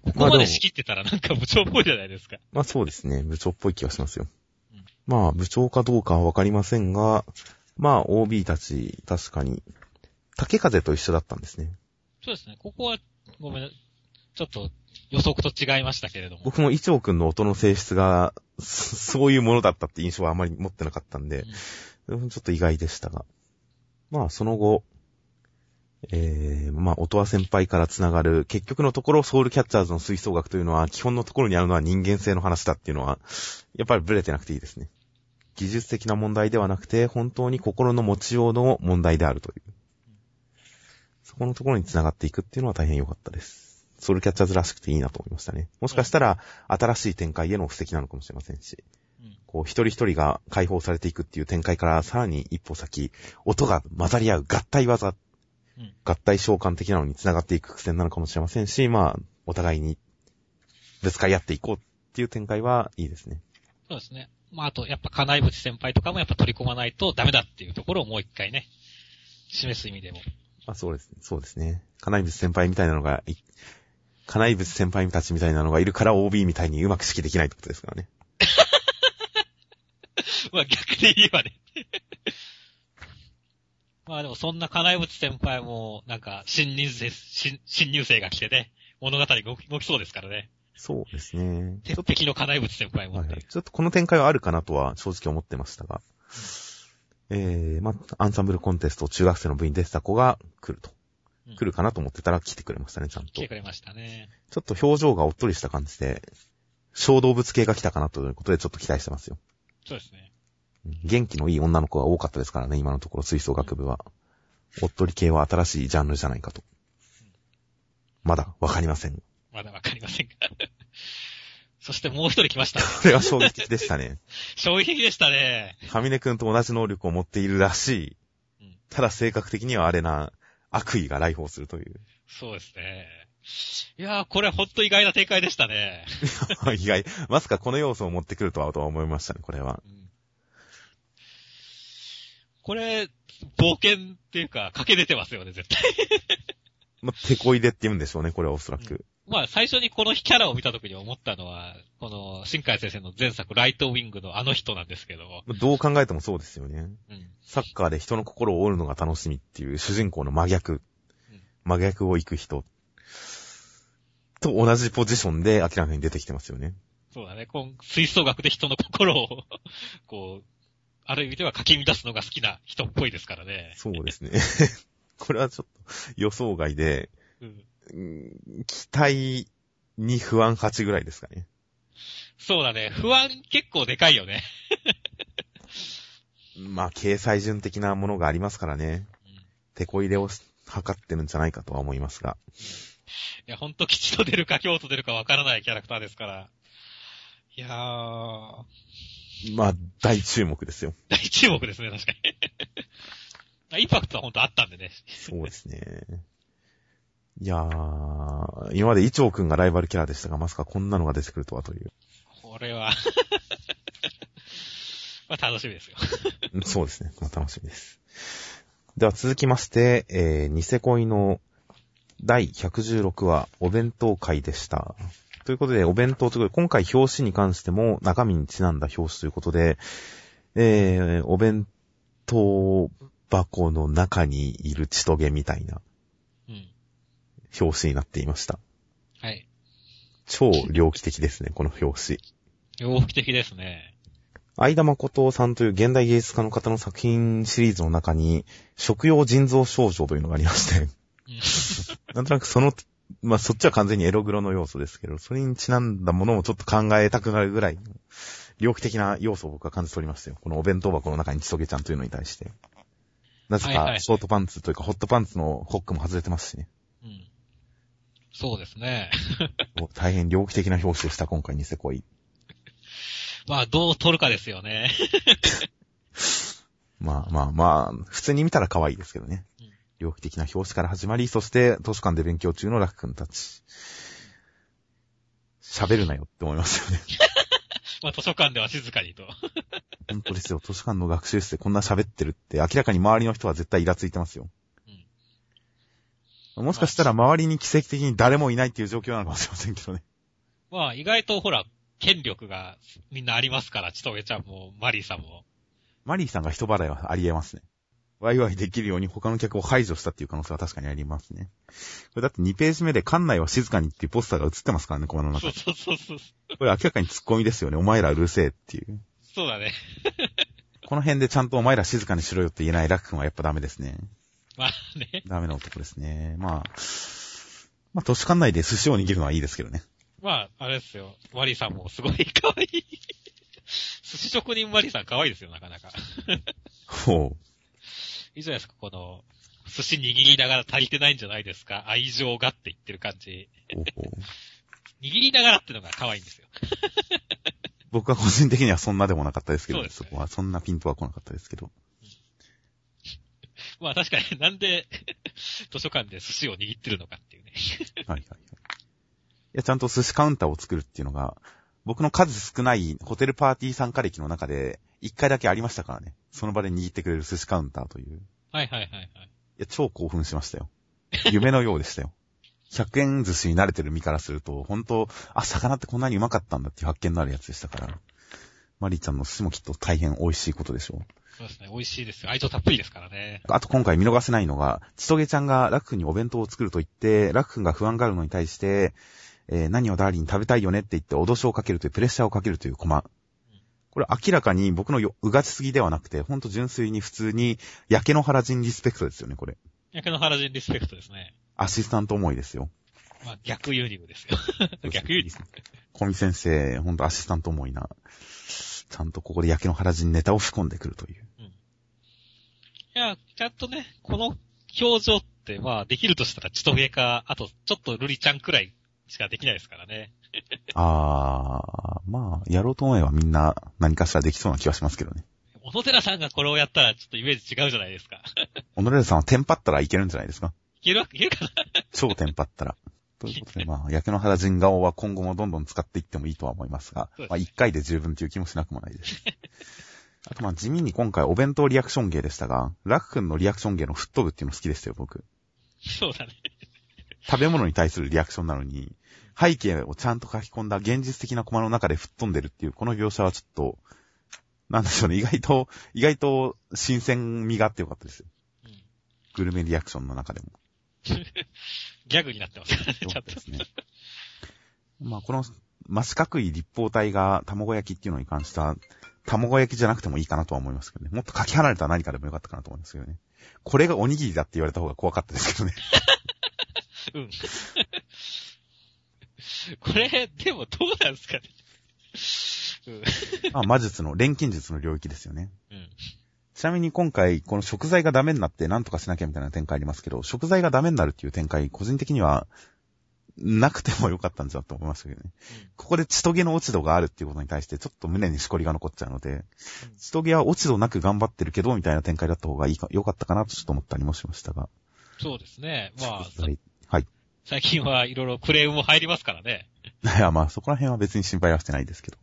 Speaker 2: ここまで仕切ってたらなんか部長っぽいじゃないですか。
Speaker 1: まあそうですね。部長っぽい気がしますよ
Speaker 2: うん。
Speaker 1: まあ部長かどうかはわかりませんが、まあ OB たち、確かに、竹風と一緒だったんですね。
Speaker 2: そうですね。ここは、ごめんな、ちょっと予測と違いましたけれども。
Speaker 1: 僕も一応くんの音の性質が、そそういうものだったって印象はあまり持ってなかったんで、うんちょっと意外でしたが。まあその後、えー、まあ、音羽先輩からつながる、結局のところ、ソウルキャッチャーズの吹奏楽というのは、基本のところにあるのは人間性の話だっていうのは、やっぱりブレてなくていいですね。技術的な問題ではなくて、本当に心の持ちようの問題であるという。そこのところにつながっていくっていうのは大変良かったです。ソウルキャッチャーズらしくていいなと思いましたね。もしかしたら、新しい展開への布石なのかもしれませんし。
Speaker 2: うん
Speaker 1: こう、一人一人が解放されていくっていう展開からさらに一歩先、音が混ざり合う合体技、
Speaker 2: うん
Speaker 1: 合体召喚的なのに繋がっていく苦戦なのかもしれませんし、まあ、お互いにぶつかり合っていこうっていう展開はいいですね。
Speaker 2: そうですね。まあ、あと、やっぱ、金井淵先輩とかもやっぱ取り込まないとダメだっていうところをもう一回ね、示す意味でも。
Speaker 1: あ、そうですね。そうですね。金井物先輩みたいなのがい、金井物先輩たちみたいなのがいるから OB みたいにうまく指揮できないってことですからね。
Speaker 2: まあ、逆で言えばね。まあでも、そんな金井淵先輩も、なんか、新入生、新、新入生が来てね、物語が動きそうですからね。
Speaker 1: そうですね。
Speaker 2: 鉄壁の金井淵先輩
Speaker 1: と、
Speaker 2: も
Speaker 1: はいはい、ちょっとこの展開はあるかなとは正直思ってましたが。えー、まあ、アンサンブルコンテスト中学生の部員でした子が来ると。
Speaker 2: うん
Speaker 1: 来るかなと思ってたら来てくれましたね、ちゃんと。
Speaker 2: 来てくれましたね。
Speaker 1: ちょっと表情がおっとりした感じで、小動物系が来たかなということでちょっと期待してますよ。
Speaker 2: そうですね。
Speaker 1: うん元気のいい女の子が多かったですからね、今のところ吹奏楽部は。おっとり系は新しいジャンルじゃないかと。まだわかりません。
Speaker 2: まだわかりませんが。そしてもう一人来ましたね。
Speaker 1: これは衝撃的でしたね。
Speaker 2: 衝撃でしたね。
Speaker 1: ハミネ君と同じ能力を持っているらしい
Speaker 2: うん。
Speaker 1: ただ性格的にはあれな悪意が来訪するという。
Speaker 2: そうですね。いやー、これほんと意外な展開でしたね。
Speaker 1: 意外。まさかこの要素を持ってくるとはとは思いましたね、これは。
Speaker 2: うんこれ、冒険っていうか、駆け出てますよね、絶対。
Speaker 1: まあ、手こ入れって言うんでしょうね、これはおそらく。
Speaker 2: まあ、最初にこのキャラを見た時に思ったのは、この、新海先生の前作、ライトウィングのあの人なんですけど、
Speaker 1: まあどう考えてもそうですよね。
Speaker 2: うん。
Speaker 1: サッカーで人の心を折るのが楽しみっていう主人公の真逆
Speaker 2: うん。
Speaker 1: 真逆を行く人。と同じポジションで明らかに出てきてますよね。
Speaker 2: そうだね。こう吹奏楽で人の心を、こう、ある意味ではかき乱すのが好きな人っぽいですからね。
Speaker 1: そうですね。これはちょっと予想外で、
Speaker 2: うん。
Speaker 1: うん期待に不安8ぐらいですかね。
Speaker 2: そうだね。不安結構でかいよね。
Speaker 1: まあ、掲載順的なものがありますからね。
Speaker 2: うん
Speaker 1: 手こ入れをし測ってるんじゃないかとは思いますが。
Speaker 2: いや、ほんと吉と出るか京と出るかわからないキャラクターですから。いやー、
Speaker 1: まあ、大注目ですよ。
Speaker 2: 大注目ですね、確かに。インパクトはほんとあったんでね。
Speaker 1: そうですね。いやー、今までイチョウくんがライバルキャラでしたが、まさかこんなのが出てくるとはという。
Speaker 2: これは、まあ楽しみですよ。
Speaker 1: うんそうですね。まあ楽しみです。では続きまして、えー、ニセ恋の第116話、お弁当会でした。ということで、お弁当ということで、今回表紙に関しても中身にちなんだ表紙ということで、えー、お弁当箱の中にいる血トゲみたいな
Speaker 2: うん。
Speaker 1: 表紙になっていました。
Speaker 2: はい。
Speaker 1: 超猟奇的ですね、この表紙。
Speaker 2: 洋服的ですね。
Speaker 1: 相田誠さんという現代芸術家の方の作品シリーズの中に、食用腎臓症状というのがありまして、
Speaker 2: うん。
Speaker 1: なんとなくその、まあ、そっちは完全にエログロの要素ですけど、それにちなんだものをちょっと考えたくなるぐらいの、猟奇的な要素を僕は感じ取りましたよ。このお弁当箱の中にチトゲちゃんというのに対して。なぜか、ショートパンツというか、ホットパンツのホックも外れてますしね。
Speaker 2: うん。そうですね。
Speaker 1: 大変猟奇的な表紙でした、今回ニセ恋。
Speaker 2: まあ、どう撮るかですよね。
Speaker 1: まあまあまあ、普通に見たら可愛いですけどね
Speaker 2: うん。
Speaker 1: 猟奇的な表紙から始まり、そして図書館で勉強中のラック君たち。喋るなよって思いますよね。
Speaker 2: まあ、図書館では静かにと。
Speaker 1: 本当ですよ。図書館の学習室でこんな喋ってるって、明らかに周りの人は絶対イラついてますよ。もしかしたら周りに奇跡的に誰もいないっていう状況なのかもしれませんけどね。
Speaker 2: まあ、意外とほら、権力がみんなありますから、ちとげちゃんも、マリーさんも。
Speaker 1: マリーさんが人払いはあり得ますね。ワイワイできるように他の客を排除したっていう可能性は確かにありますね。これだって2ページ目で館内は静かにっていうポスターが映ってますからね、コマの中
Speaker 2: そう
Speaker 1: に。
Speaker 2: そうそうそう。
Speaker 1: これ明らかにツッコミですよね。お前らうるせえっていう。
Speaker 2: そうだね。
Speaker 1: この辺でちゃんとお前ら静かにしろよって言えないラック君はやっぱダメですね。
Speaker 2: まあね。
Speaker 1: ダメな男ですね。まあ、まあ、都市館内で寿司を握るのはいいですけどね。
Speaker 2: まあ、あれですよ。マリーさんもすごい可愛い。寿司職人マリーさん可愛いですよ、なかなか。
Speaker 1: ほう。
Speaker 2: いいじゃないですか、この、寿司握りながら足りてないんじゃないですか。愛情がって言ってる感じ。
Speaker 1: ほうほう
Speaker 2: 握りながらってのが可愛いんですよ。
Speaker 1: 僕は個人的にはそんなでもなかったですけど、
Speaker 2: そね
Speaker 1: そこはそんなピントは来なかったですけど。
Speaker 2: まあ確かになんで 図書館で寿司を握ってるのかっていうね。
Speaker 1: はいはいはい。いや、ちゃんと寿司カウンターを作るっていうのが、僕の数少ないホテルパーティー参加歴の中で、一回だけありましたからね。その場で握ってくれる寿司カウンターという。い
Speaker 2: はいはいはいはい。
Speaker 1: や、超興奮しましたよ。夢のようでしたよ。100円寿司に慣れてる身からすると、本当あ、魚ってこんなにうまかったんだっていう発見のあるやつでしたから。マリーちゃんの寿司もきっと大変美味しいことでしょう。
Speaker 2: そうですね。美味しいですよ。愛情たっぷりですからね。
Speaker 1: あと今回見逃せないのが、ちとげちゃんがラック君にお弁当を作ると言って、ラック君が不安があるのに対して、えー何をダーリン食べたいよねって言って脅しをかけるというプレッシャーをかけるというコマ。これ明らかに僕のようがちすぎではなくて、ほんと純粋に普通に焼け野原人リスペクトですよね、これ。
Speaker 2: 焼け野原人リスペクトですね。
Speaker 1: アシスタント思いですよ。
Speaker 2: まあ逆輸入ですよ。逆輸入。
Speaker 1: 小見先生、ほんとアシスタント思いな。ちゃんとここで焼け野原人ネタを仕込んでくるという。
Speaker 2: いや、ちゃんとね、この表情って、まあ、できるとしたら、ちとげか、あと、ちょっとルリちゃんくらいしかできないですからね。
Speaker 1: あー、まあ、やろうと思えばみんな何かしらできそうな気はしますけどね。
Speaker 2: 小野寺さんがこれをやったら、ちょっとイメージ違うじゃないですか。
Speaker 1: 小野寺さんはテンパったらいけるんじゃないですか
Speaker 2: いけるわけ、いけるかな
Speaker 1: 超テンパったら。ということで、まあ、焼け野原人顔は今後もどんどん使っていってもいいとは思いますが
Speaker 2: そうで、す
Speaker 1: まあ、一回で十分という気もしなくもないです。あと、まあ、地味に今回お弁当リアクション芸でしたが、ラク君のリアクション芸の吹っ飛ぶっていうの好きでしたよ、僕。
Speaker 2: そうだね。
Speaker 1: 食べ物に対するリアクションなのに、背景をちゃんと書き込んだ現実的なコマの中で吹っ飛んでるっていう、この描写はちょっと、なんでしょうね、意外と、意外と新鮮味があってよかったですよ。
Speaker 2: うん。
Speaker 1: グルメリアクションの中でも。
Speaker 2: ギャグになってますからね、
Speaker 1: よ
Speaker 2: ちゃんと。
Speaker 1: かったですね。まあ、この、真四角い立方体が卵焼きっていうのに関しては、卵焼きじゃなくてもいいかなとは思いますけどね。もっとかけ離れた何かでもよかったかなと思いますけどね。これがおにぎりだって言われた方が怖かったですけどね。
Speaker 2: うん。これ、でもどうなんですかね。
Speaker 1: まあ、魔術の、錬金術の領域ですよね。
Speaker 2: うん。うん。
Speaker 1: ちなみに今回、この食材がダメになって何とかしなきゃみたいな展開ありますけど、食材がダメになるっていう展開、個人的には、なくてもよかったんじゃと思いましたけどね。ここで血トゲの落ち度があるっていうことに対して、ちょっと胸にしこりが残っちゃうので、血トゲは落ち度なく頑張ってるけど、みたいな展開だった方がいいか、良かったかなとちょっと思ったりもしましたが。
Speaker 2: そうですね。まあ、
Speaker 1: はい。はい。
Speaker 2: 最近はいろいろクレームも入りますからね。
Speaker 1: いや、まあ、そこら辺は別に心配はしてないですけど。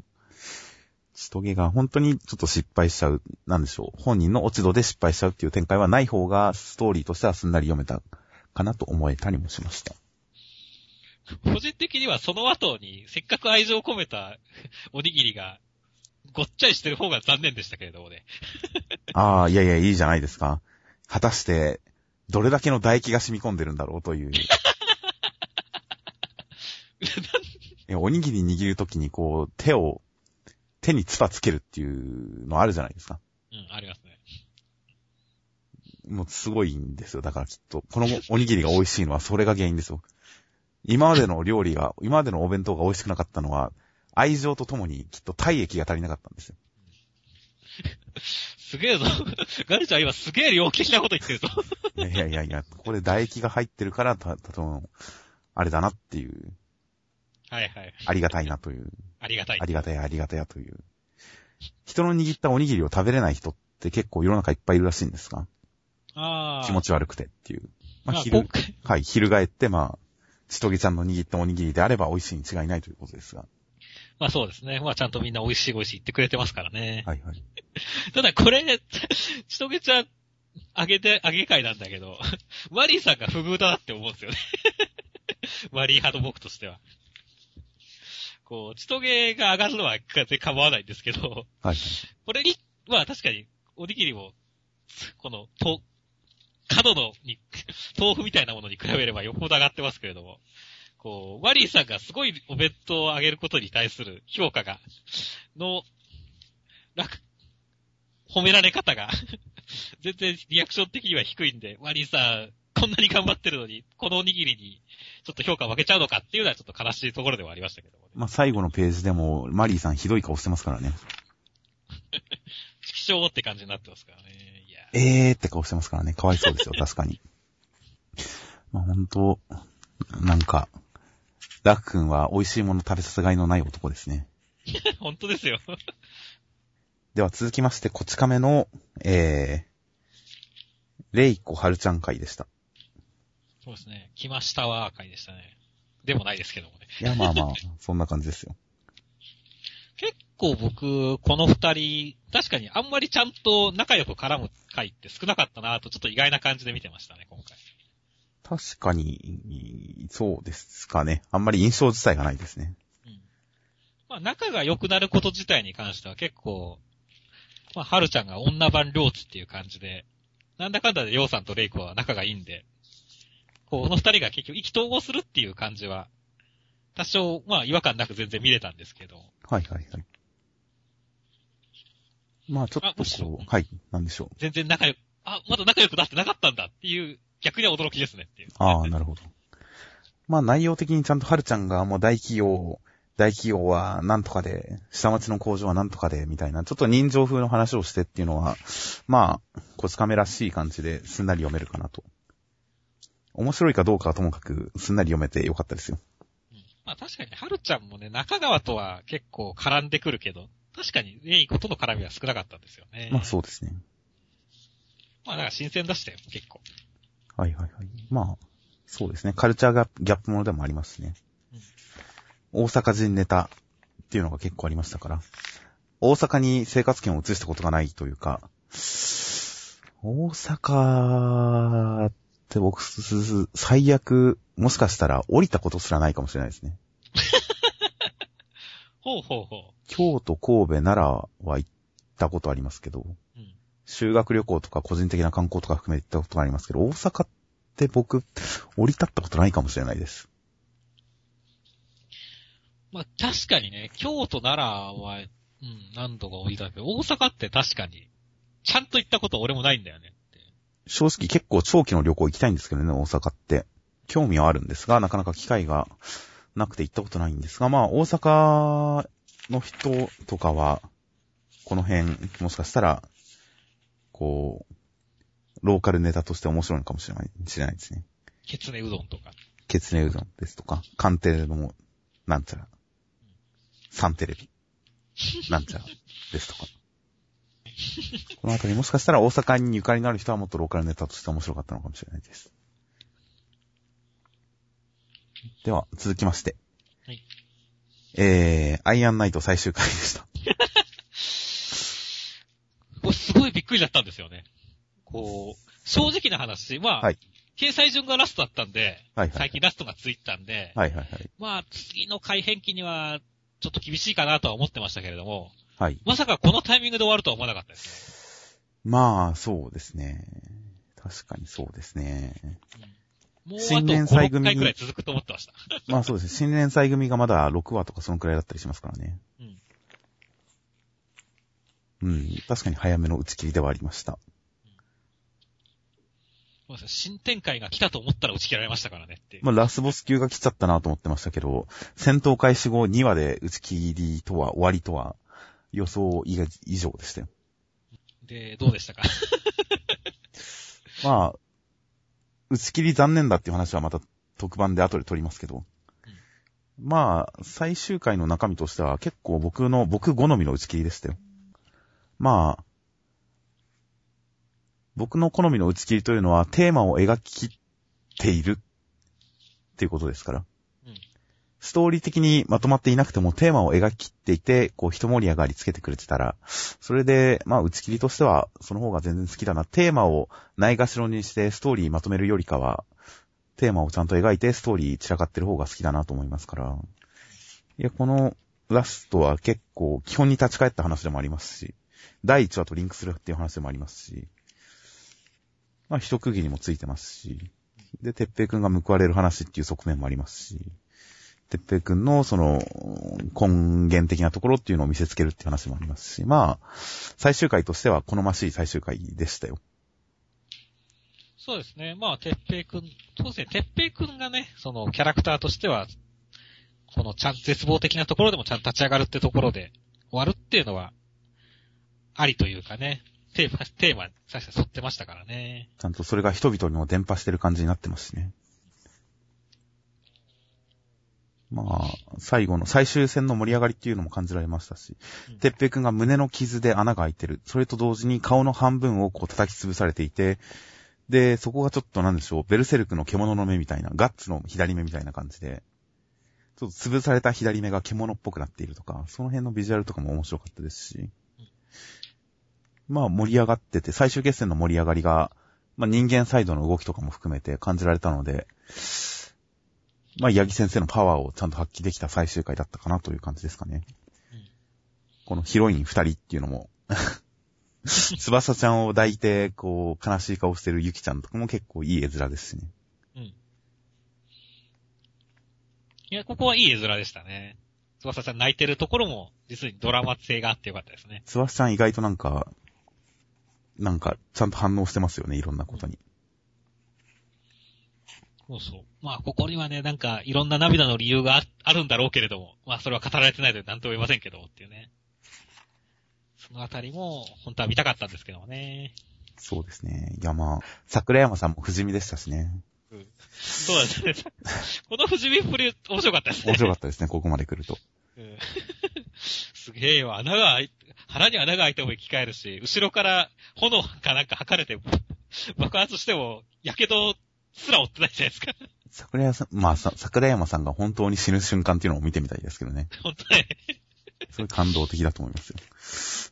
Speaker 1: 血トゲが本当にちょっと失敗しちゃう、なんでしょう。本人の落ち度で失敗しちゃうっていう展開はない方が、ストーリーとしてはすんなり読めたかなと思えたりもしました。
Speaker 2: 個人的にはその後に、せっかく愛情を込めた おにぎりが、ごっちゃりしてる方が残念でしたけれどもね。
Speaker 1: ああ、いやいや、いいじゃないですか。果たして、どれだけの唾液が染み込んでるんだろうという。おにぎり握るときにこう、手を、手にツパつけるっていうのあるじゃないですか。
Speaker 2: うん、ありますね。
Speaker 1: もうすごいんですよ。だからきっと、このおにぎりが美味しいのはそれが原因ですよ。今までの料理が、今までのお弁当が美味しくなかったのは、愛情とともにきっと体液が足りなかったんですよ。
Speaker 2: すげえぞ。ガルちゃん今すげえ猟奇的なこと言ってるぞ。
Speaker 1: いやいやいやここで唾液が入ってるから、た、たとの、あれだなっていう、
Speaker 2: はいはい。
Speaker 1: ありがたいなという、
Speaker 2: ありがたい
Speaker 1: あ。りがたやありがたやという。人の握ったおにぎりを食べれない人って結構世の中いっぱいいるらしいんですが、
Speaker 2: ああ。
Speaker 1: 気持ち悪くてっていう。まあ、
Speaker 2: まあ、
Speaker 1: 昼はい、翻って、まあ、ちとげちゃんの握ったおにぎりであれば美味しいに違いないということですが。
Speaker 2: まあそうですね。まあちゃんとみんな美味しい美味しい言ってくれてますからね。
Speaker 1: はいはい。
Speaker 2: ただこれ、ちとげちゃん、あげて、あげ会なんだけど、マリーさんが不遇だなって思うんですよね。マリー派の僕としては。こう、ちとげが上がるのは全然構わないんですけど、
Speaker 1: はい。
Speaker 2: これに、まあ確かに、おにぎりも、この、と、角のに、豆腐みたいなものに比べればよっぽど上がってますけれども、こう、ワリーさんがすごいお弁当をあげることに対する評価が、の、楽、褒められ方が、全然リアクション的には低いんで、ワリーさん、こんなに頑張ってるのに、このおにぎりに、ちょっと評価を分けちゃうのかっていうのはちょっと悲しいところではありましたけどもね。
Speaker 1: まあ、最後のページでも、マリーさんひどい顔してますからね。
Speaker 2: 気象って感じになってますからね。
Speaker 1: えーって顔してますからね。かわいそうですよ、確かに。まあ、本当なんか、ラク君は美味しいもの食べさせがいのない男ですね。
Speaker 2: 本当ですよ。
Speaker 1: では続きまして、こち亀の、えー、レイコはるちゃん会でした。
Speaker 2: そうですね。来ましたわー回でしたね。でもないですけどもね。
Speaker 1: いや、まあまあ、そんな感じですよ。
Speaker 2: 結構僕、この二人、確かにあんまりちゃんと仲良く絡む回って少なかったなと、ちょっと意外な感じで見てましたね、今回。
Speaker 1: 確かに、そうですかね。あんまり印象自体がないですね。
Speaker 2: うん。まあ、仲が良くなること自体に関しては結構、まあ、はるちゃんが女版両津っていう感じで、なんだかんだでりょうさんとレイコは仲がいいんで、こう、この二人が結局意気投合するっていう感じは、多少、まあ、違和感なく全然見れたんですけど、
Speaker 1: はいはいはい。まあちょっとこう、はい、なんでしょう。
Speaker 2: 全然仲良く、あ、まだ仲良くなってなかったんだっていう、逆には驚きですねっていう。
Speaker 1: ああ、なるほど。まあ内容的にちゃんとはるちゃんがもう大企業、大企業はなんとかで、下町の工場はなんとかで、みたいな、ちょっと人情風の話をしてっていうのは、まあ、こち亀らしい感じですんなり読めるかなと。面白いかどうかはともかく、すんなり読めてよかったですよ。
Speaker 2: うんまあ確かにね、はるちゃんもね、中川とは結構絡んでくるけど、確かにレイコとの絡みは少なかったんですよね。
Speaker 1: まあそうですね。
Speaker 2: まあなんか新鮮でしたよ、結構。
Speaker 1: はいはいはい。まあ、そうですね。カルチャーがギャップものでもありますしね。大阪人ネタっていうのが結構ありましたから。大阪に生活圏を移したことがないというか、大阪って僕、す最悪、もしかしたら降りたことすらないかもしれないですね。
Speaker 2: ほうほうほ
Speaker 1: 京都、神戸、奈良は行ったことありますけど、
Speaker 2: う。うん。
Speaker 1: 修学旅行とか個人的な観光とか含めて行ったことがありますけど、大阪って僕、降り立ったことないかもしれないです。
Speaker 2: まあ確かにね、京都、奈良は、うん、何度か降りたけど、大阪って確かに、ちゃんと行ったこと俺もないんだよね。
Speaker 1: 正直結構長期の旅行行きたいんですけどね、大阪って。興味はあるんですが、なかなか機会がなくて行ったことないんですが、まあ大阪の人とかは、この辺、もしかしたら、こう、ローカルネタとして面白いのかもしれない、しれないですね。
Speaker 2: ケツネうどんとか。
Speaker 1: ケツネうどんですとか、カンテレの、なんちゃら、サンテレビ、なんちゃらですとか。このあたりもしかしたら大阪にゆかりのある人はもっとローカルネタとして面白かったのかもしれないです。では、続きまして。
Speaker 2: はい
Speaker 1: えー、アイアンナイト最終回でした。
Speaker 2: これすごいびっくりだったんですよね。こう、正直な話、まあ、
Speaker 1: はい
Speaker 2: 掲載順がラストだったんで、
Speaker 1: はいはい。
Speaker 2: 最近ラストがついてたんで、
Speaker 1: はいはいはい。
Speaker 2: まあ、次の改変期には、ちょっと厳しいかなとは思ってましたけれども、
Speaker 1: はい。
Speaker 2: まさかこのタイミングで終わるとは思わなかったです
Speaker 1: まあ、そうですね。確かにそうですね。
Speaker 2: ね。もうあと
Speaker 1: 新年
Speaker 2: 5、6
Speaker 1: 祭組
Speaker 2: 回くらい続くと思ってました。
Speaker 1: まあそうですね。新連載組がまだ6話とかそのくらいだったりしますからね。
Speaker 2: うん。
Speaker 1: うん。確かに早めの打ち切りではありました。
Speaker 2: 新展開が来たと思ったら打ち切られましたからねって。
Speaker 1: まあラスボス級が来ちゃったなと思ってましたけど、戦闘開始後2話で打ち切りとは終わりとは予想以以上でしたよ。
Speaker 2: で、どうでしたか？
Speaker 1: まあ、打ち切り残念だっていう話はまた特番で後で撮りますけど、まあ、最終回の中身としては結構僕の、僕好みの打ち切りでしたよ。まあ、僕の好みの打ち切りというのはテーマを描き切っているっていうことですから。ストーリー的にまとまっていなくてもテーマを描き切っていて、こう一盛り上がりつけてくれてたら、それで、まあ打ち切りとしてはその方が全然好きだな。テーマをないがしろにしてストーリーまとめるよりかは、テーマをちゃんと描いてストーリー散らかってる方が好きだなと思いますから。いや、このラストは結構基本に立ち返った話でもありますし、第1話とリンクするっていう話でもありますし、まあ一区切りもついてますし、で、てっぺいくんが報われる話っていう側面もありますし、てっぺいくんのその根源的なところっていうのを見せつけるっていう話もありますし、まあ、最終回としては好ましい最終回でしたよ。
Speaker 2: そうですね。まあ、てっぺいくん、そうですね、てっぺいくんがね、そのキャラクターとしては、このちゃん、絶望的なところでもちゃんと立ち上がるってところで終わるっていうのは、ありというかね、テーマ、テーマに最初沿ってましたからね。
Speaker 1: ちゃんとそれが人々にも伝播してる感じになってますしね。まあ、最後の最終戦の盛り上がりっていうのも感じられましたし
Speaker 2: うん、
Speaker 1: てっぺいくんが胸の傷で穴が開いてる。それと同時に顔の半分をこう叩き潰されていて、で、そこがちょっとなんでしょう、ベルセルクの獣の目みたいな、ガッツの左目みたいな感じで、ちょっと潰された左目が獣っぽくなっているとか、その辺のビジュアルとかも面白かったですし、まあ盛り上がってて、最終決戦の盛り上がりが、まあ人間サイドの動きとかも含めて感じられたので、まあ八木先生のパワーをちゃんと発揮できた最終回だったかなという感じですかね。
Speaker 2: うん
Speaker 1: このヒロイン二人っていうのも、翼ちゃんを抱いて、こう、悲しい顔してるゆきちゃんとかも結構いい絵面ですしね。
Speaker 2: うん。いや、ここはいい絵面でしたね。翼さん泣いてるところも、実にドラマ性があってよかったですね。
Speaker 1: 翼ちゃん意外となんか、なんか、ちゃんと反応してますよね、いろんなことに。
Speaker 2: そうそう。まあ、ここにはね、なんか、いろんな涙の理由がああるんだろうけれども、まあ、それは語られてないので何とも言いませんけどもっていうね。そのあたりも、本当は見たかったんですけどもね。
Speaker 1: そうですね。いやまあ、桜山さんも不死身でしたしね。
Speaker 2: そうですね。この不死身っぷり、面白かったですね。
Speaker 1: 面白かったですね、ここまで来ると。
Speaker 2: うん すげえよ、穴が開い、腹に穴が開いても生き返るし、後ろから炎かなんか吐かれて爆発しても、火傷すら負ってないじゃないですか。
Speaker 1: 桜山さん、まあさ、桜山さんが本当に死ぬ瞬間っていうのを見てみたいですけどね。
Speaker 2: 本当ね。
Speaker 1: すごい感動的だと思いますよ。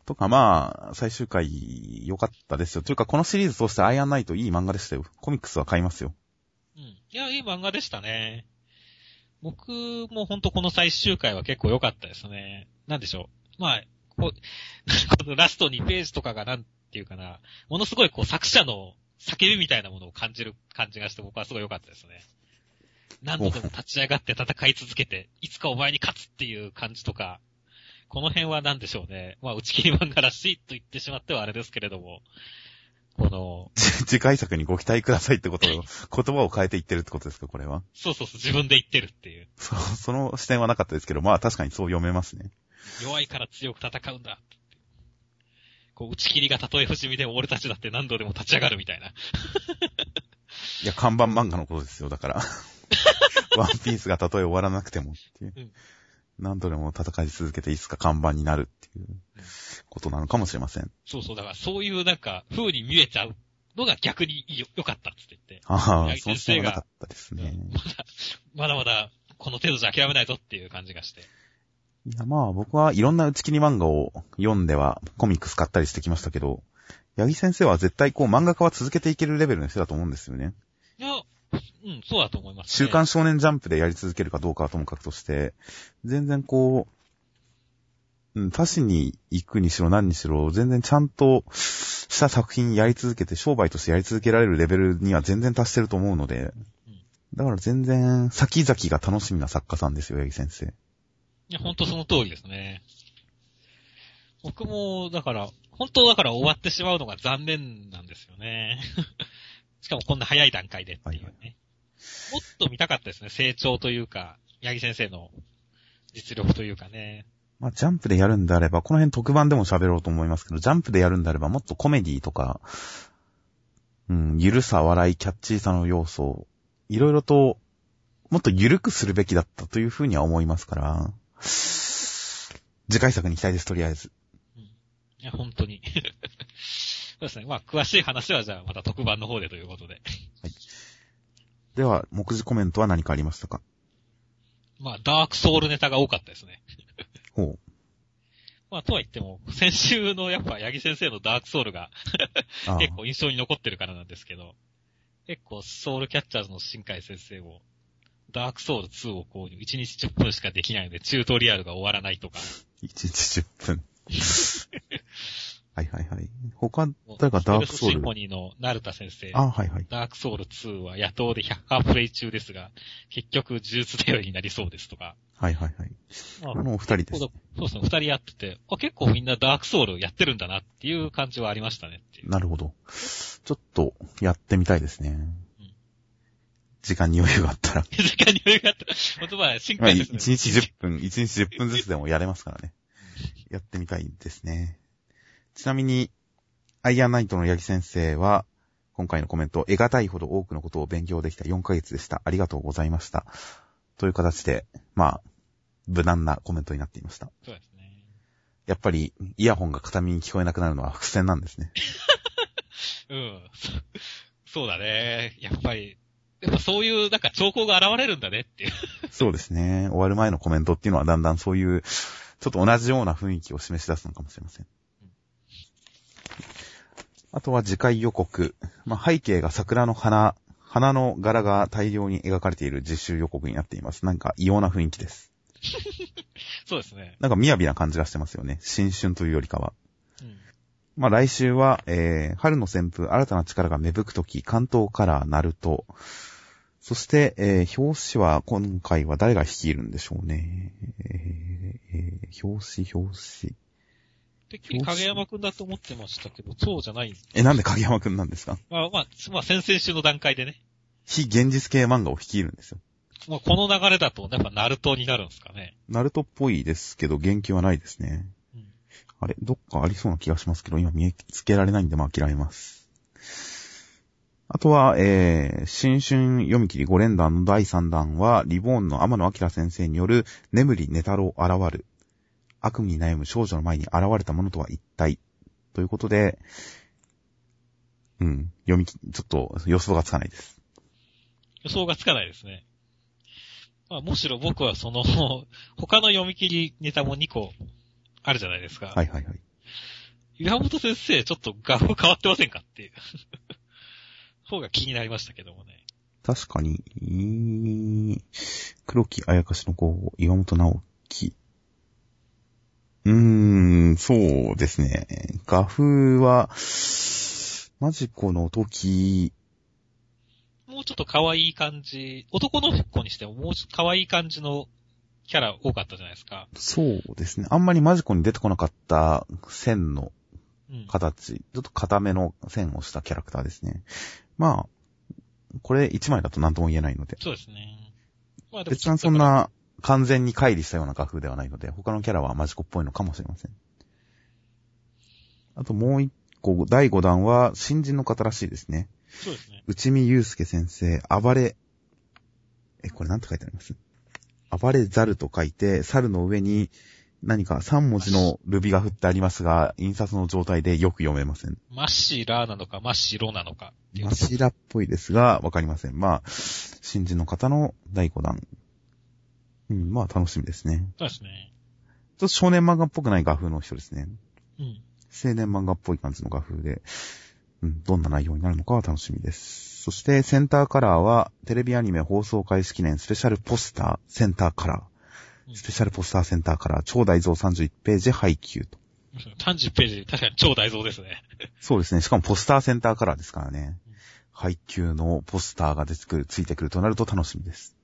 Speaker 1: とかまあ、最終回良かったですよ。というかこのシリーズ通してアイアンナイトいい漫画でしたよ。コミックスは買いますよ。
Speaker 2: うん。いや、いい漫画でしたね。僕もほんとこの最終回は結構良かったですね。なんでしょう。まあ、こう、このラスト2ページとかがなんていうかな、ものすごいこう作者の叫びみたいなものを感じる感じがして僕はすごい良かったですね。何度でも立ち上がって戦い続けて、いつかお前に勝つっていう感じとか、この辺は何でしょうね。まあ、打ち切り漫画らしいと言ってしまってはあれですけれども、この、
Speaker 1: 次回作にご期待くださいってことを、言葉を変えていってるってことですか、これは？
Speaker 2: そうそうそう、自分で言ってるっていう。
Speaker 1: そ その視点はなかったですけど、まあ確かにそう読めますね。
Speaker 2: 弱いから強く戦うんだ。こう、打ち切りがたとえ不死身でも俺たちだって何度でも立ち上がるみたいな。
Speaker 1: いや、看板漫画のことですよ、だから。ワンピースがたとえ終わらなくてもっていう。
Speaker 2: うん
Speaker 1: 何度でも戦い続けていつか看板になるっていうことなのかもしれません。
Speaker 2: そうそう、だからそういうなんか、風に見えちゃうのが逆によ良かったっつって言って。
Speaker 1: ああ、その視
Speaker 2: 先生が
Speaker 1: 点はなかったですね。
Speaker 2: まだ、まだまだ、この程度じゃ諦めないぞっていう感じがして。
Speaker 1: いや、まあ僕はいろんな打ち切り漫画を読んではコミックス買ったりしてきましたけど、八木先生は絶対こう漫画家は続けていけるレベルの人だと思うんですよね。
Speaker 2: いや、うん、そうだと思います、ね。
Speaker 1: 週刊少年ジャンプでやり続けるかどうかはともかくとして、全然こう、うん、他誌に行くにしろ何にしろ、全然ちゃんとした作品やり続けて、商売としてやり続けられるレベルには全然達してると思うので、だから全然先々が楽しみな作家さんですよ、八木先生。
Speaker 2: いや、本当その通りですね。僕も、だから、本当だから終わってしまうのが残念なんですよね。しかもこんな早い段階でっていうね。
Speaker 1: はい
Speaker 2: もっと見たかったですね。成長というか、八木先生の実力というかね。
Speaker 1: まあ、ジャンプでやるんであれば、この辺特番でも喋ろうと思いますけど、ジャンプでやるんであれば、もっとコメディとか、うん、ゆるさ、笑い、キャッチーさの要素、いろいろと、もっと緩くするべきだったというふうには思いますから、次回作に期待です、とりあえず。
Speaker 2: いや、本当に。そうですね。まあ、詳しい話はじゃあまた特番の方でということで。
Speaker 1: では、目次コメントは何かありましたか？
Speaker 2: まあ、ダークソウルネタが多かったですね。
Speaker 1: ほう。
Speaker 2: まあ、とは言っても、先週のやっぱ八木先生のダークソウルが 結構印象に残ってるからなんですけど、結構ソウルキャッチャーズの新海先生も、ダークソウル2を購入、1日10分しかできないので、チュートリアルが終わらないとか、
Speaker 1: 1日10分。はいはいはい。他、
Speaker 2: もう
Speaker 1: 誰かダークソウル
Speaker 2: シンフォニーの成田先生、
Speaker 1: あ、はいはい。
Speaker 2: ダークソウル2は野党で100%プレイ中ですが、結局呪術頼りになりそうですとか、
Speaker 1: はいはいはい。
Speaker 2: まあ
Speaker 1: このお二人です
Speaker 2: そう。だそうですね、二人やってて、あ、結構みんなダークソウルやってるんだなっていう感じはありましたねっていう。
Speaker 1: なるほど。ちょっと、やってみたいですね
Speaker 2: うん。
Speaker 1: 時間に余裕があったら。
Speaker 2: 時間に余裕があった。本当まあ、新
Speaker 1: まあ、
Speaker 2: 海
Speaker 1: 1
Speaker 2: 先生、
Speaker 1: 日10分、1日10分ずつでもやれますからね。やってみたいですね。ちなみに、アイアンナイトの八木先生は、今回のコメント、得難いほど多くのことを勉強できた4ヶ月でした。ありがとうございました。という形で、まあ、無難なコメントになっていました。
Speaker 2: そうですね。
Speaker 1: やっぱり、イヤホンが片耳に聞こえなくなるのは伏線なんですね。
Speaker 2: うん。そそうだね。やっぱり、やっぱそういう、なんか兆候が現れるんだねっていう。
Speaker 1: そうですね。終わる前のコメントっていうのはだんだんそういう、ちょっと同じような雰囲気を示し出すのかもしれません。あとは次回予告。まあ、背景が桜の花、花の柄が大量に描かれている実習予告になっています。なんか異様な雰囲気です。
Speaker 2: そうですね。
Speaker 1: なんか雅な感じがしてますよね。新春というよりかは。
Speaker 2: うん。
Speaker 1: まあ、来週は、えー、春の旋風、新たな力が芽吹くとき、関東カラー、ナルト。そして、えー、表紙は、今回は誰が率いるんでしょうね。えー、えー表紙、表紙。
Speaker 2: てっきり影山くんだと思ってましたけど、そうじゃない。
Speaker 1: え、なんで影山くんなんですか？
Speaker 2: まあまあ、まあ先々週の段階でね。
Speaker 1: 非現実系漫画を率いるんですよ。
Speaker 2: まあこの流れだと、やっぱナルトになるんですかね。
Speaker 1: ナルトっぽいですけど、言及はないですね。
Speaker 2: うん。
Speaker 1: あれ、どっかありそうな気がしますけど、今見つけられないんで、まあ諦めます。あとは、えー、新春読み切り5連弾の第3弾は、リボーンの天野明先生による、眠り寝太郎現る。悪夢に悩む少女の前に現れたものとは一体。ということで、うん、読み切り、ちょっと予想がつかないです。
Speaker 2: 予想がつかないですね。まあむしろ僕はその、他の読み切りネタも2個あるじゃないですか。
Speaker 1: はいはいはい。
Speaker 2: 岩本先生、ちょっと画風変わってませんかっていう。方が気になりましたけどもね。
Speaker 1: 確かに、黒木彩香氏の子、岩本直樹。うーん、そうですね。画風は、マジコの時、
Speaker 2: もうちょっと可愛い感じ、男の子にしてももうちょっと可愛い感じのキャラ多かったじゃないですか。
Speaker 1: そうですね。あんまりマジコに出てこなかった線の
Speaker 2: うん。
Speaker 1: 形、ちょっと固めの線をしたキャラクターですね。まあ、これ一枚だと何とも言えないので。
Speaker 2: そうですね。まあ
Speaker 1: 別にそんな完全に乖離したような画風ではないので、他のキャラはマジコっぽいのかもしれません。あともう一個、第5弾は新人の方らしいですね。
Speaker 2: そうですね。
Speaker 1: 内見祐介先生、暴れ、え、これなんて書いてあります？暴れザルと書いて、猿の上に何か3文字のルビが振ってありますが、印刷の状態でよく読めません。
Speaker 2: マッシーラーなのか、マッシーロなのか
Speaker 1: マシラっぽいですが、わかりません。まあ、新人の方の第5弾。うん、まあ楽しみですね。
Speaker 2: そうですね。
Speaker 1: ちょっと少年漫画っぽくない画風の人ですね。
Speaker 2: うん。
Speaker 1: 青年漫画っぽい感じの画風で。うん、どんな内容になるのかは楽しみです。そして、センターカラーは、テレビアニメ放送開始記念スペシャルポスター、センターカラ
Speaker 2: うん
Speaker 1: ー。スペシャルポスターセンターカラー、超大蔵31ページ配給と。
Speaker 2: 30ページ、確かに超大蔵ですね。
Speaker 1: そうですね。しかもポスターセンターカラーですからね。配給のポスターが出てくる、ついてくるとなると楽しみです。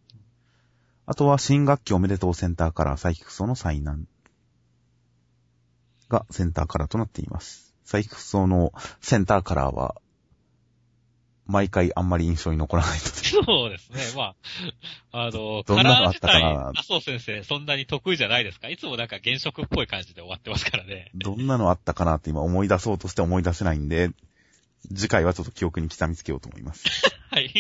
Speaker 1: あとは、新学期おめでとうセンターカラー、サイキクソの災難がセンターカラーとなっています。サイキクソのセンターカラーは、毎回あんまり印象に残らないので。
Speaker 2: そうですね。まあ、あの、
Speaker 1: どんなのあったかな？
Speaker 2: 体、麻生先生、そんなに得意じゃないですか？いつもなんか原色っぽい感じで終わってますからね。
Speaker 1: どんなのあったかなって今思い出そうとして思い出せないんで、次回はちょっと記憶に刻みつけようと思います。
Speaker 2: はい。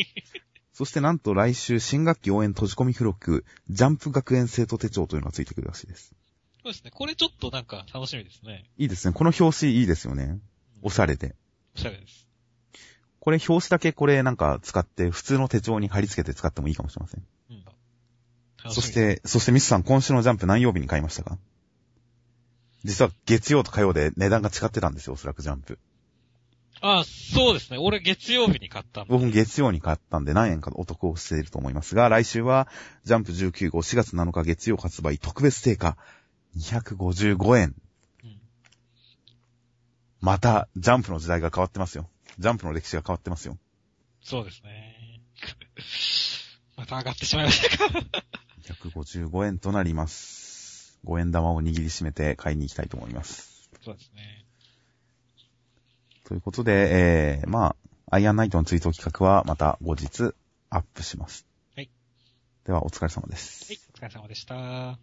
Speaker 1: そしてなんと来週新学期応援閉じ込み付録、ジャンプ学園生徒手帳というのがついてくるらしいです。
Speaker 2: そうですね。これちょっとなんか楽しみですね。
Speaker 1: いいですね。この表紙いいですよね。おしゃれで。
Speaker 2: おしゃれです。
Speaker 1: これ表紙だけこれなんか使って普通の手帳に貼り付けて使ってもいいかもしれません。
Speaker 2: うん。
Speaker 1: そし、て、そしてミスさん今週のジャンプ何曜日に買いましたか？実は月曜と火曜で値段が違ってたんですよ、おそらくジャンプ。
Speaker 2: あそうですね。俺月曜日に買った。
Speaker 1: 僕も月曜に買ったんで何円かお得をしていると思いますが、来週はジャンプ19号4月7日月曜発売特別定価255円。
Speaker 2: うん
Speaker 1: また、ジャンプの時代が変わってますよ。ジャンプの歴史が変わってますよ。
Speaker 2: そうですね。また上がってしまいましたか。
Speaker 1: 155円となります。5円玉を握りしめて買いに行きたいと思います。
Speaker 2: そうですね。
Speaker 1: ということで、えー、まあ、アイアンナイトの追悼企画はまた後日アップします。
Speaker 2: はい。
Speaker 1: では、お疲れ様です。
Speaker 2: はい、お疲れ様でした。